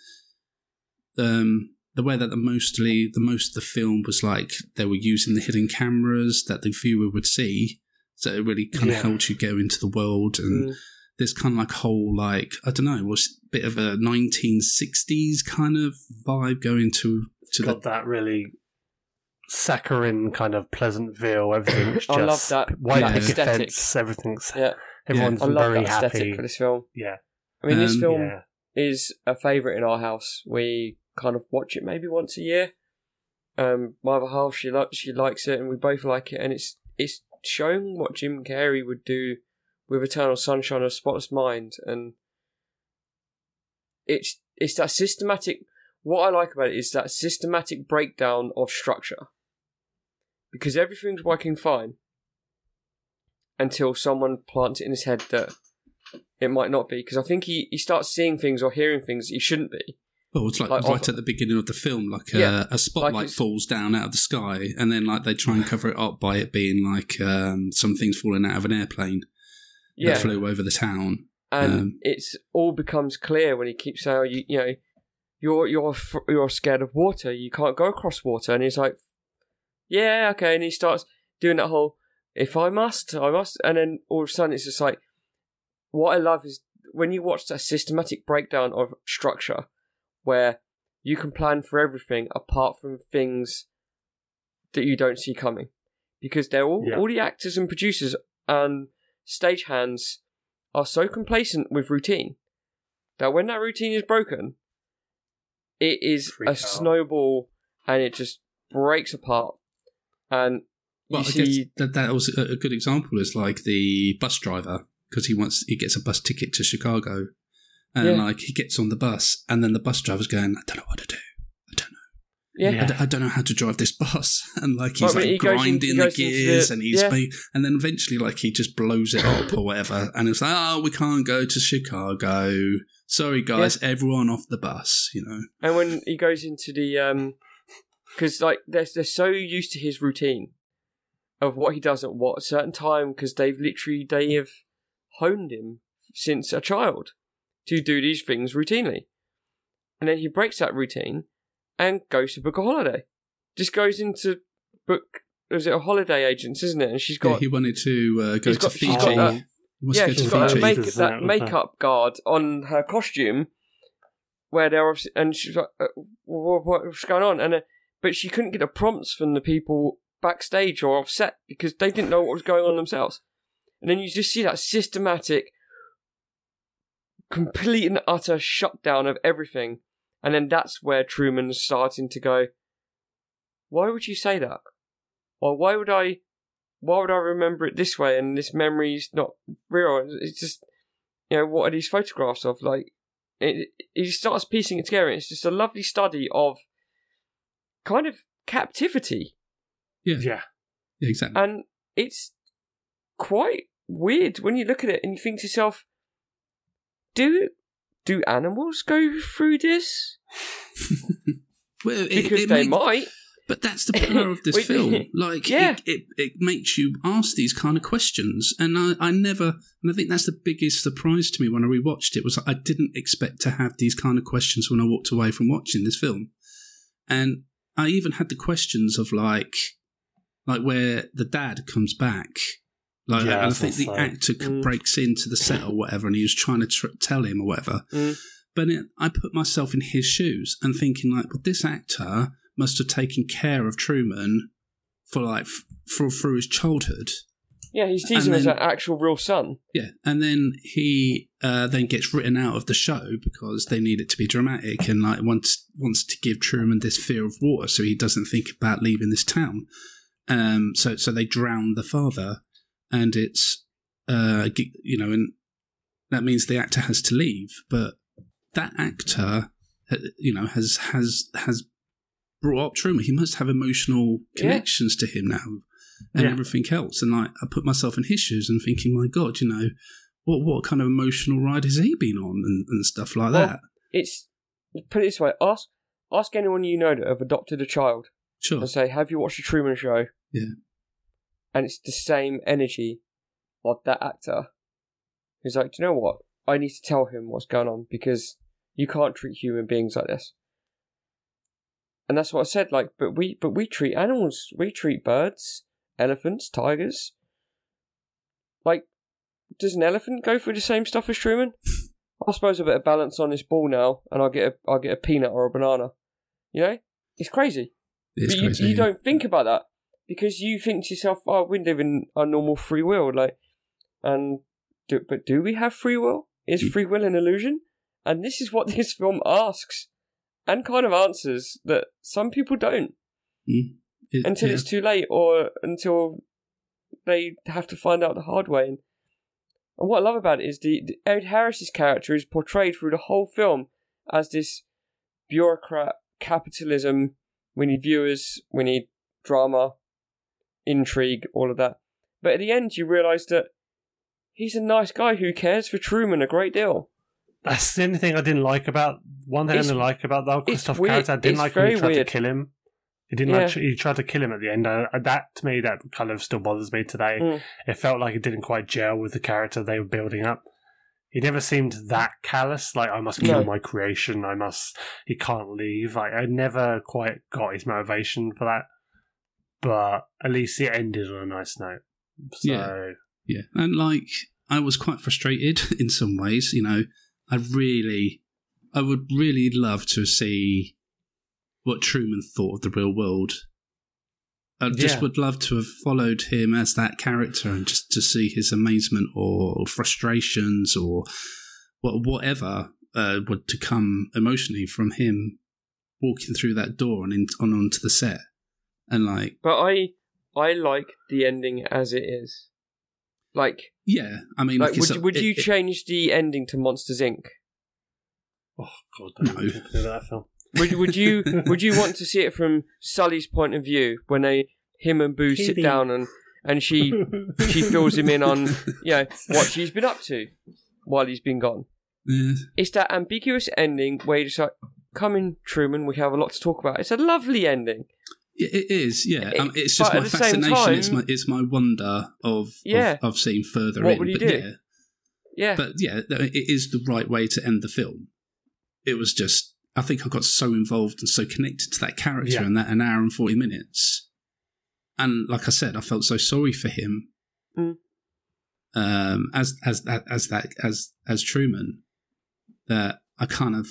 Speaker 1: um, the way that the mostly the most of the film was like they were using the hidden cameras that the viewer would see, so it really kind yeah. of helped you go into the world and. Mm. This kind of like whole like I don't know was a bit of a 1960s kind of vibe going to to
Speaker 2: got the, that really saccharine kind of Pleasantville. <coughs> Everything's just I love that white
Speaker 3: yeah.
Speaker 2: fence. Everything's yeah. Everyone's yeah. very happy
Speaker 3: for this film.
Speaker 2: Yeah,
Speaker 3: I mean, this um, film yeah. is a favorite in our house. We kind of watch it maybe once a year. Um, my other half she likes she likes it, and we both like it, and it's it's showing what Jim Carrey would do with Eternal Sunshine of Spotless Mind, and it's it's that systematic. What I like about it is that systematic breakdown of structure, because everything's working fine until someone plants it in his head that it might not be. Because I think he he starts seeing things or hearing things he shouldn't be
Speaker 1: Well, it's like,
Speaker 3: Like,
Speaker 1: right
Speaker 3: of-
Speaker 1: at the beginning of the film, like
Speaker 3: Yeah,
Speaker 1: a, a spotlight
Speaker 3: like
Speaker 1: falls down out of the sky, and then like they try and cover it up by it being like um, some things falling out of an airplane
Speaker 3: Yeah,
Speaker 1: that flew over the town.
Speaker 3: and
Speaker 1: um,
Speaker 3: it's all becomes clear when he keeps saying, "You, you know, you're you're you're scared of water. You can't go across water." And he's like, "Yeah, okay." And he starts doing that whole, "If I must, I must." And then all of a sudden, it's just like, what I love is when you watch a systematic breakdown of structure, where you can plan for everything apart from things that you don't see coming, because they're all
Speaker 2: Yeah.
Speaker 3: all the actors and producers and stagehands are so complacent with routine that when that routine is broken, it is
Speaker 2: Freak
Speaker 3: a
Speaker 2: out.
Speaker 3: snowball and it just breaks apart. And
Speaker 1: Well,
Speaker 3: you
Speaker 1: I guess
Speaker 3: see,
Speaker 1: that that was a, a good example. Is like the bus driver because he wants he gets a bus ticket to Chicago, and
Speaker 3: Yeah.
Speaker 1: like he gets on the bus, and then the bus driver's going, "I don't know what to do. I don't know.
Speaker 3: yeah,
Speaker 1: I,
Speaker 2: Yeah.
Speaker 1: d- I don't know how to drive this bus." <laughs> And like he's
Speaker 3: Well,
Speaker 1: like
Speaker 3: he goes in-
Speaker 1: grinding
Speaker 3: he
Speaker 1: the gears,
Speaker 3: the-
Speaker 1: and he's
Speaker 3: yeah.
Speaker 1: ma- and then eventually like he just blows it up or whatever, and it's like, "Oh, we can't go to Chicago." Sorry, guys, everyone off the bus. You know,
Speaker 3: and when he goes into the um, because like they're they're so used to his routine of what he does at what a certain time because they've literally they have honed him since a child to do these things routinely, and then he breaks that routine and goes to book a holiday. Just goes into book. Was it a holiday agent, isn't it? And she's got
Speaker 1: he wanted to uh, go to
Speaker 3: got- she's
Speaker 1: Fiji.
Speaker 3: got that-
Speaker 1: He
Speaker 3: yeah,
Speaker 1: to go
Speaker 3: she's
Speaker 1: to
Speaker 3: got that,
Speaker 1: Fiji.
Speaker 3: make, that makeup guard on her costume, where they're obviously, and she's like, uh, what, "What's going on?" And uh, but she couldn't get the prompts from the people backstage or offset because they didn't know what was going on themselves. And then you just see that systematic, complete and utter shutdown of everything, and then that's where Truman's starting to go. Why would you say that? Or why would I? Why would I remember it this way? And this memory's not real. It's just, you know, what are these photographs of? Like, it, he starts piecing it together. It's just a lovely study of kind of captivity,
Speaker 1: Yeah,
Speaker 2: Yeah.
Speaker 1: yeah, exactly.
Speaker 3: and it's quite weird when you look at it and you think to yourself, do do animals go through this? <laughs>
Speaker 1: Well, it-
Speaker 3: Because
Speaker 1: it
Speaker 3: they might.
Speaker 1: But that's the power of <laughs> this film. Like,
Speaker 3: yeah.
Speaker 1: it, it, it makes you ask these kind of questions. And I, I never, and I think that's the biggest surprise to me when I rewatched it was I didn't expect to have these kind of questions when I walked away from watching this film. And I even had the questions of like, like where the dad comes back. Like,
Speaker 2: Yeah,
Speaker 1: and
Speaker 2: I
Speaker 1: think the actor
Speaker 3: Mm.
Speaker 1: breaks into the set or whatever, and he was trying to tr- tell him or whatever.
Speaker 3: Mm.
Speaker 1: But it, I put myself in his shoes and thinking like, well, this actor must have taken care of Truman for like f- for through his childhood.
Speaker 3: Yeah, he's teasing him as an actual real son.
Speaker 1: Yeah, and then he uh, then gets written out of the show because they need it to be dramatic and like wants wants to give Truman this fear of water so he doesn't think about leaving this town. Um, so so they drown the father, and it's uh, you know, and that means the actor has to leave, but that actor, uh, you know, has has has brought up Truman. He must have emotional
Speaker 3: Yeah.
Speaker 1: connections to him now and
Speaker 2: Yeah.
Speaker 1: everything else. And like, I put myself in his shoes and thinking, my God, you know, what what kind of emotional ride has he been on and, and stuff like
Speaker 3: Well,
Speaker 1: that?
Speaker 3: It's put it this way: ask ask anyone you know that have adopted a child
Speaker 1: Sure.
Speaker 3: and say, "Have you watched the Truman Show?"
Speaker 1: Yeah.
Speaker 3: And it's the same energy of that actor who's like, "Do you know what? I need to tell him what's going on because you can't treat human beings like this." And that's what I said. Like, but we but we treat animals. We treat birds, elephants, tigers. Like, does an elephant go through the same stuff as Truman? <laughs> I suppose a bit of balance on this ball now, and I'll get a I'll get a peanut or a banana. You know, it's crazy.
Speaker 1: It's
Speaker 3: but you,
Speaker 1: crazy.
Speaker 3: you
Speaker 1: yeah.
Speaker 3: don't think about that because you think to yourself, "Oh, we live in a normal free will." Like, and do, but do we have free will? Is
Speaker 1: Mm.
Speaker 3: free will an illusion? And this is what <laughs> this film asks, and kind of answers that some people don't
Speaker 1: Mm. It-
Speaker 3: until
Speaker 1: yeah.
Speaker 3: it's too late or until they have to find out the hard way. And, and what I love about it is the, the Ed Harris's character is portrayed through the whole film as this bureaucrat, capitalism. We need viewers, we need drama, intrigue, all of that. But at the end, you realise that he's a nice guy who cares for Truman a great deal.
Speaker 2: That's the only thing I didn't like about one thing I didn't like about the whole Christof
Speaker 3: weird-
Speaker 2: character. I didn't
Speaker 3: it's
Speaker 2: like when he tried
Speaker 3: weird.
Speaker 2: to kill him. He didn't
Speaker 3: Yeah.
Speaker 2: like he tried to kill him at the end. Uh, that to me, that kind of still bothers me today.
Speaker 3: Mm.
Speaker 2: It felt like it didn't quite gel with the character they were building up. He never seemed that callous. Like I must kill
Speaker 3: No.
Speaker 2: my creation. I must. He can't leave. Like I never quite got his motivation for that. But at least it ended on a nice note. So
Speaker 1: Yeah. Yeah, and like I was quite frustrated <laughs> in some ways. You know, I really, I would really love to see what Truman thought of the real world. I just
Speaker 2: Yeah.
Speaker 1: would love to have followed him as that character and just to see his amazement or frustrations or what whatever uh, would to come emotionally from him walking through that door and in, on onto the set and like
Speaker 3: But I I like the ending as it is. Like,
Speaker 1: yeah i mean
Speaker 3: like
Speaker 1: like,
Speaker 3: would,
Speaker 1: a-
Speaker 3: would
Speaker 1: it-
Speaker 3: you
Speaker 1: it-
Speaker 3: change the ending to Monsters Inc?
Speaker 2: oh god, don't
Speaker 1: No.
Speaker 2: even that film.
Speaker 3: Would would you <laughs> would you want to see it from Sully's point of view when they him and Boo sit down and and she <laughs> she fills him in on you know what <laughs> she's been up to while he's been gone.
Speaker 1: yeah.
Speaker 3: It's that ambiguous ending where you just like, come in, Truman. We have a lot to talk about. It's a lovely ending.
Speaker 1: Yeah, It is, yeah.
Speaker 3: It-
Speaker 1: um, it's just my
Speaker 3: the same
Speaker 1: fascination. it's my it's my wonder of
Speaker 3: Yeah.
Speaker 1: of, of seeing further
Speaker 3: What
Speaker 1: in.
Speaker 3: would he
Speaker 1: but
Speaker 3: do?
Speaker 1: yeah,
Speaker 3: Yeah,
Speaker 1: but yeah, it is the right way to end the film. It was just I think I got so involved and so connected to that character
Speaker 2: Yeah.
Speaker 1: in that an hour and forty minutes, and like I said, I felt so sorry for him.
Speaker 3: Mm.
Speaker 1: Um, as as that as that as as Truman, that I kind of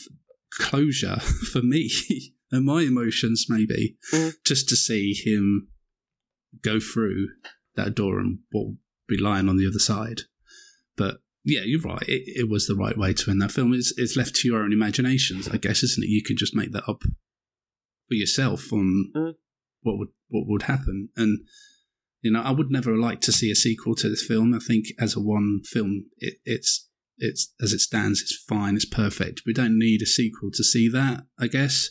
Speaker 1: closure <laughs> for me and my emotions maybe
Speaker 3: Mm.
Speaker 1: just to see him go through that door and what be lying on the other side. But yeah, you're right. It, it was the right way to end that film. It's, it's left to your own imaginations, I guess, isn't it? You can just make that up for yourself on
Speaker 3: Mm.
Speaker 1: what would what would happen. And you know, I would never like to see a sequel to this film. I think as a one film, it, it's it's as it stands, it's fine, it's perfect. We don't need a sequel to see that, I guess.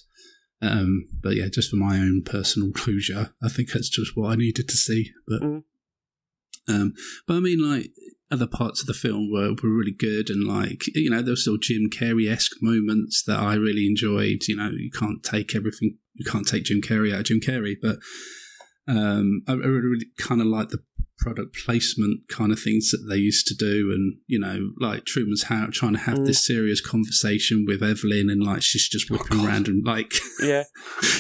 Speaker 1: Um, but yeah, just for my own personal <laughs> closure, I think that's just what I needed to see. But
Speaker 3: Mm.
Speaker 1: um, but I mean, like other parts of the film were, were really good, and like you know, there were still Jim Carrey esque moments that I really enjoyed. You know, you can't take everything, you can't take Jim Carrey out of Jim Carrey, but um, I, I really, really kind of like the product placement kind of things that they used to do, and you know, like Truman's how trying to have mm. this serious conversation with Evelyn, and like she's just whipping around and like <laughs>
Speaker 3: yeah.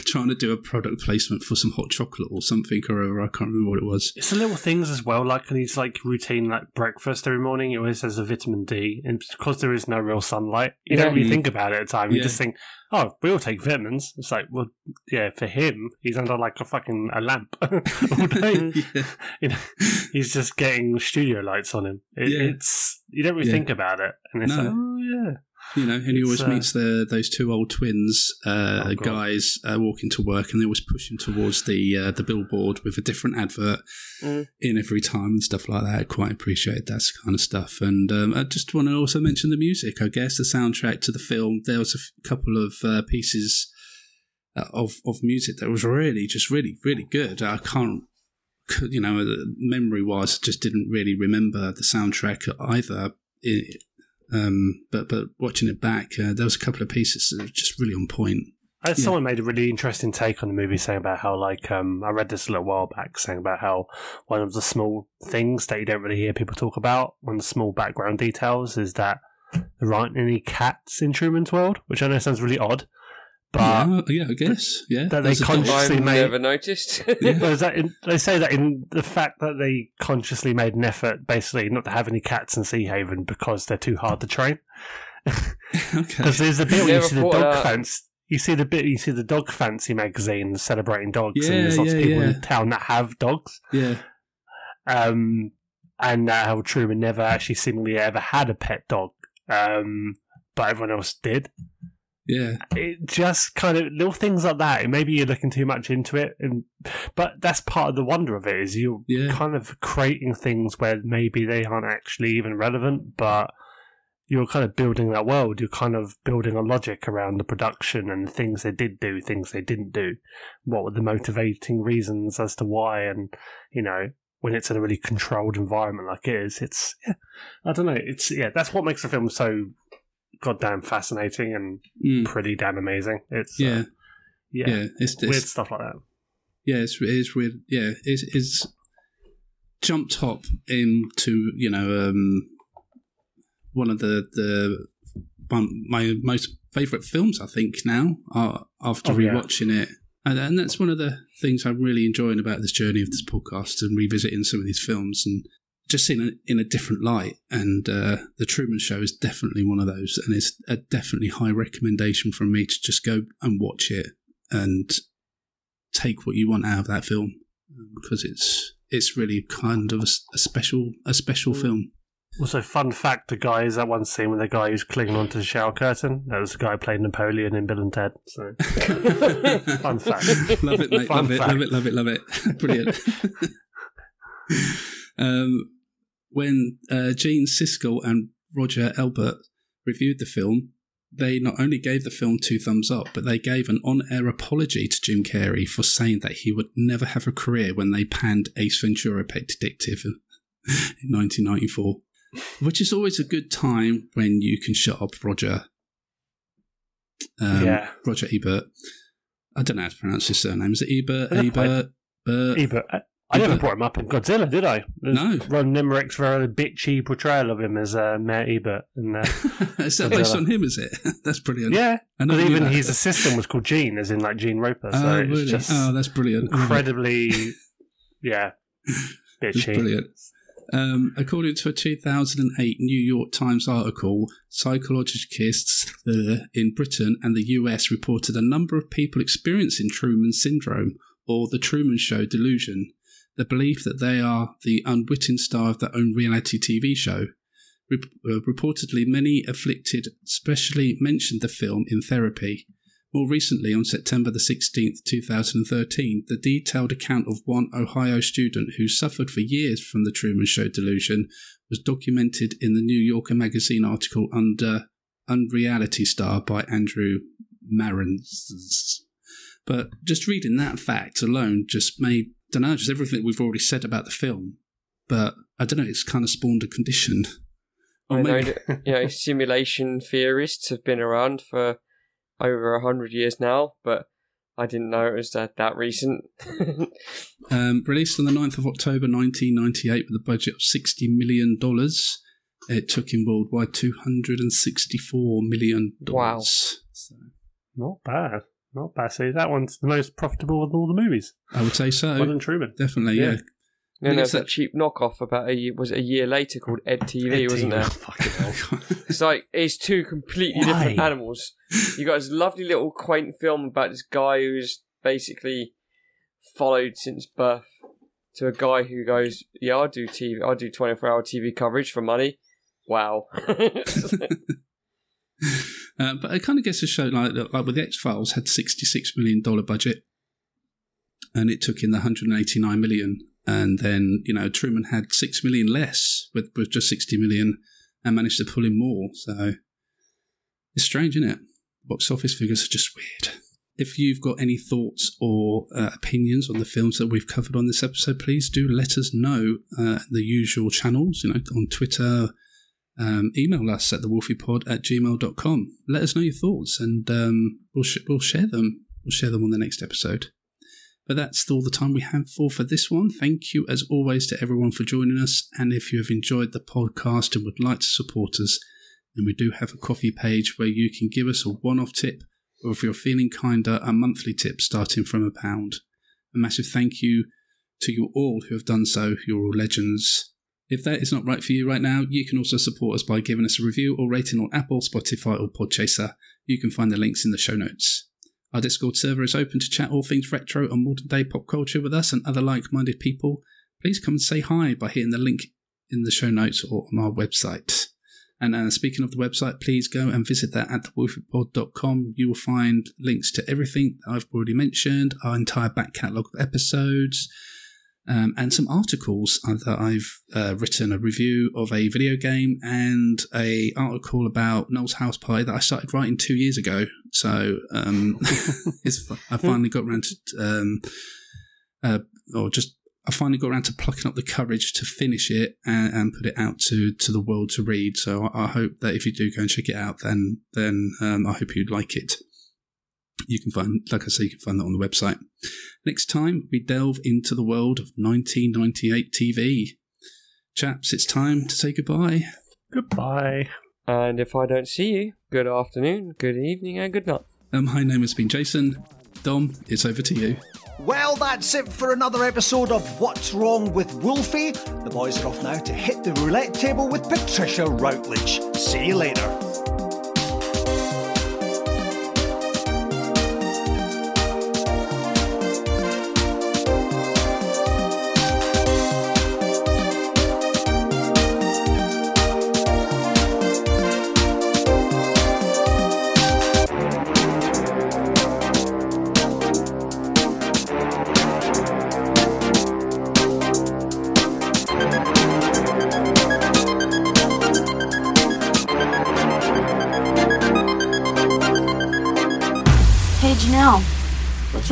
Speaker 1: trying to do a product placement for some hot chocolate or something or other. I can't remember what it was.
Speaker 2: It's the little things as well, like when he's like routine like breakfast every morning. He always has a vitamin D, and because there is no real sunlight, you don't really mm. think about it at the time. You
Speaker 1: Yeah.
Speaker 2: just think, "Oh, we all take vitamins." It's like, well, yeah, for him, he's under like a fucking a lamp <laughs> all day. <laughs>
Speaker 1: yeah. <laughs>
Speaker 2: you know, he's just getting studio lights on him. It,
Speaker 1: Yeah.
Speaker 2: It's you don't really
Speaker 1: Yeah.
Speaker 2: think about it, and it's
Speaker 1: No.
Speaker 2: like, oh yeah,
Speaker 1: You know, and he always
Speaker 2: uh,
Speaker 1: meets the those two old twins uh,
Speaker 2: Oh,
Speaker 1: guys uh, walking to work, and they always push him towards the uh, the billboard with a different advert
Speaker 3: Mm.
Speaker 1: in every time and stuff like that. I quite appreciate that kind of stuff. And um, I just want to also mention the music. I guess the soundtrack to the film. There was a f- couple of uh, pieces uh, of of music that was really just really really good. I can't. You know, memory wise, I just didn't really remember the soundtrack either. It, um, but but watching it back, uh, there was a couple of pieces that were just really on point.
Speaker 2: I had
Speaker 1: Yeah.
Speaker 2: someone made a really interesting take on the movie, saying about how, like, um, I read this a little while back, saying about how one of the small things that you don't really hear people talk about, one of the small background details, is that there aren't any cats in Truman's World, which I know sounds really odd, but
Speaker 1: yeah, yeah, I guess. Yeah,
Speaker 2: that they
Speaker 1: There's a dog.
Speaker 2: consciously
Speaker 3: I've
Speaker 2: made.
Speaker 3: never noticed. <laughs> <laughs>
Speaker 2: Well, is that in, they say that in the fact that they consciously made an effort, basically, not to have any cats in Sea Haven because they're too hard to train. <laughs>
Speaker 1: okay.
Speaker 2: Because there's the bit where you see the dog
Speaker 3: that.
Speaker 2: fancy. You see the bit. You see the dog fancy magazine celebrating dogs,
Speaker 1: Yeah,
Speaker 2: and there's lots of people
Speaker 1: yeah.
Speaker 2: in town that have dogs.
Speaker 1: Yeah,
Speaker 2: Um, and uh, how Truman never actually seemingly ever had a pet dog, um, but everyone else did.
Speaker 1: Yeah,
Speaker 2: It just kind of little things like that. Maybe you're looking too much into it, and but that's part of the wonder of it is you're
Speaker 1: Yeah.
Speaker 2: kind of creating things where maybe they aren't actually even relevant, but you're kind of building that world. You're kind of building a logic around the production and the things they did do, things they didn't do. What were the motivating reasons as to why? And you know, when it's in a really controlled environment like it is, it's yeah, I don't know. It's yeah, that's what makes the film so goddamn fascinating and
Speaker 1: Mm.
Speaker 2: pretty damn amazing. It's uh,
Speaker 1: Yeah,
Speaker 2: yeah,
Speaker 1: yeah, it's,
Speaker 2: weird
Speaker 1: it's
Speaker 2: stuff like that.
Speaker 1: yeah, it's it is weird. Yeah, it's it's jumped top into you know um one of the the one my most favorite films I think now uh, after
Speaker 2: Oh, yeah.
Speaker 1: rewatching it. And, and that's one of the things I'm really enjoying about this journey of this podcast and revisiting some of these films and just seeing it in a different light. And uh, The Truman Show is definitely one of those. And it's a definitely high recommendation from me to just go and watch it and take what you want out of that film um, because it's it's really kind of a, a special a special film.
Speaker 2: Also, fun fact: the guy is that one scene with the guy who's clinging onto the shower curtain. That was the guy who played Napoleon in Bill and Ted. So, <laughs> fun fact.
Speaker 1: love it, mate.
Speaker 2: Fun
Speaker 1: love it, love it, love it, love it. <laughs> Brilliant. <laughs> um, when uh, Gene Siskel and Roger Elbert reviewed the film, they not only gave the film two thumbs up, but they gave an on-air apology to Jim Carrey for saying that he would never have a career when they panned Ace Ventura: Pet Detective <laughs> in 1994, which is always a good time when you can shut up Roger. Um,
Speaker 2: Yeah.
Speaker 1: Roger Ebert. I don't know how to pronounce his surname. Is it Ebert?
Speaker 2: I.
Speaker 1: Ebert? Bert?
Speaker 2: Ebert. I, never brought him up in Godzilla, did I?
Speaker 1: No.
Speaker 2: Ron Emmerich's very bitchy portrayal of him as uh, Mayor Ebert. And, uh, <laughs>
Speaker 1: is that based on him? Is it? <laughs> That's brilliant.
Speaker 2: yeah, but even
Speaker 1: that.
Speaker 2: his assistant was called Gene, as in like Gene Roper. So
Speaker 1: Oh,
Speaker 2: it's
Speaker 1: really?
Speaker 2: just
Speaker 1: oh, that's brilliant.
Speaker 2: incredibly, <laughs> yeah, bitchy.
Speaker 1: brilliant. Um, according to a 2008 New York Times article, psychologists in Britain and the US reported a number of people experiencing Truman syndrome or the Truman Show delusion, the belief that they are the unwitting star of their own reality TV show. Uh, reportedly, many afflicted specially mentioned the film in therapy. More recently, on September the 16th, 2013, the detailed account of one Ohio student who suffered for years from the Truman Show delusion was documented in the New Yorker magazine article under Unreality Star by Andrew Marantz. But just reading that fact alone just made, don't know, just everything we've already said about the film. But I don't know, it's kind of spawned a condition. Or
Speaker 3: I know
Speaker 1: maybe-
Speaker 3: that you know <laughs> simulation theorists have been around for over a hundred years now, but I didn't know it was that that recent. <laughs>
Speaker 1: Um, released on the 9th of October 1998 with a budget of $60 million, it took in worldwide $264 million.
Speaker 3: Wow.
Speaker 1: So,
Speaker 2: Not bad. Not bad. See, that one's the most profitable of all the movies.
Speaker 1: I would say so.
Speaker 2: Other than Truman.
Speaker 1: Definitely, yeah.
Speaker 2: Yeah.
Speaker 3: then
Speaker 1: think
Speaker 3: there's
Speaker 1: it's
Speaker 3: that
Speaker 1: that-
Speaker 3: cheap knockoff about a year, was it a year later called Ed TV,
Speaker 2: Ed
Speaker 3: wasn't
Speaker 2: TV.
Speaker 3: there? <laughs>
Speaker 2: Fucking hell. <laughs>
Speaker 3: It's like it's two completely
Speaker 2: Why?
Speaker 3: different animals. You got this lovely little quaint film about this guy who's basically followed since birth to a guy who goes, "Yeah, I do TV. I do twenty four hour TV coverage for money." Wow. <laughs>
Speaker 1: Uh, but it kind of gets to show like like with X Files had sixty six million dollar budget, and it took in the hundred and eighty nine million, and then you know Truman had six million less with with just sixty million, and managed to pull in more. So it's strange, isn't it? Box office figures are just weird. If you've got any thoughts or uh, opinions on the films that we've covered on this episode, please do let us know. Uh, the usual channels, you know, on Twitter, um, email us at thewolfiepod at gmail.com. Let us know your thoughts and um, we'll, sh- we'll share them. We'll share them on the next episode. But that's all the time we have for for this one. Thank you, as always, to everyone for joining us. And if you have enjoyed the podcast and would like to support us, then we do have a Ko-fi page where you can give us a one off tip, or if you're feeling kinder, a monthly tip starting from a pound. A massive thank you to you all who have done so. You're all legends. If that is not right for you right now, you can also support us by giving us a review or rating on Apple, Spotify, or Podchaser. You can find the links in the show notes. Our Discord server is open to chat all things retro and modern day pop culture with us and other like minded people. Please come and say hi by hitting the link in the show notes or on our website. And uh, speaking of the website, please go and visit that at thewolfiepod.com. You will find links to everything I've already mentioned, our entire back catalogue of episodes, um, and some articles uh, that I've uh, written a review of a video game and a article about Noel's house party that I started writing two years ago. So um, <laughs> it's, I finally got around to, um, uh, or just I finally got around to plucking up the courage to finish it and, and put it out to, to the world to read. So I, I, hope that if you do go and check it out, then then um, I hope you'd like it. You can find, like I say, you can find that on the website. Next time, we delve into the world of 1998 TV. Chaps, it's time to say goodbye.
Speaker 2: Goodbye.
Speaker 3: And if I don't see you, good afternoon, good evening, and good night.
Speaker 1: Um, my name has been Jason. Dom, it's over to you.
Speaker 10: Well, that's it for another episode of What's Wrong with Wolfie. The boys are off now to hit the roulette table with Patricia Routledge. See you later.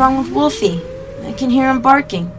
Speaker 7: Wrong with Wolfie? I can hear him barking.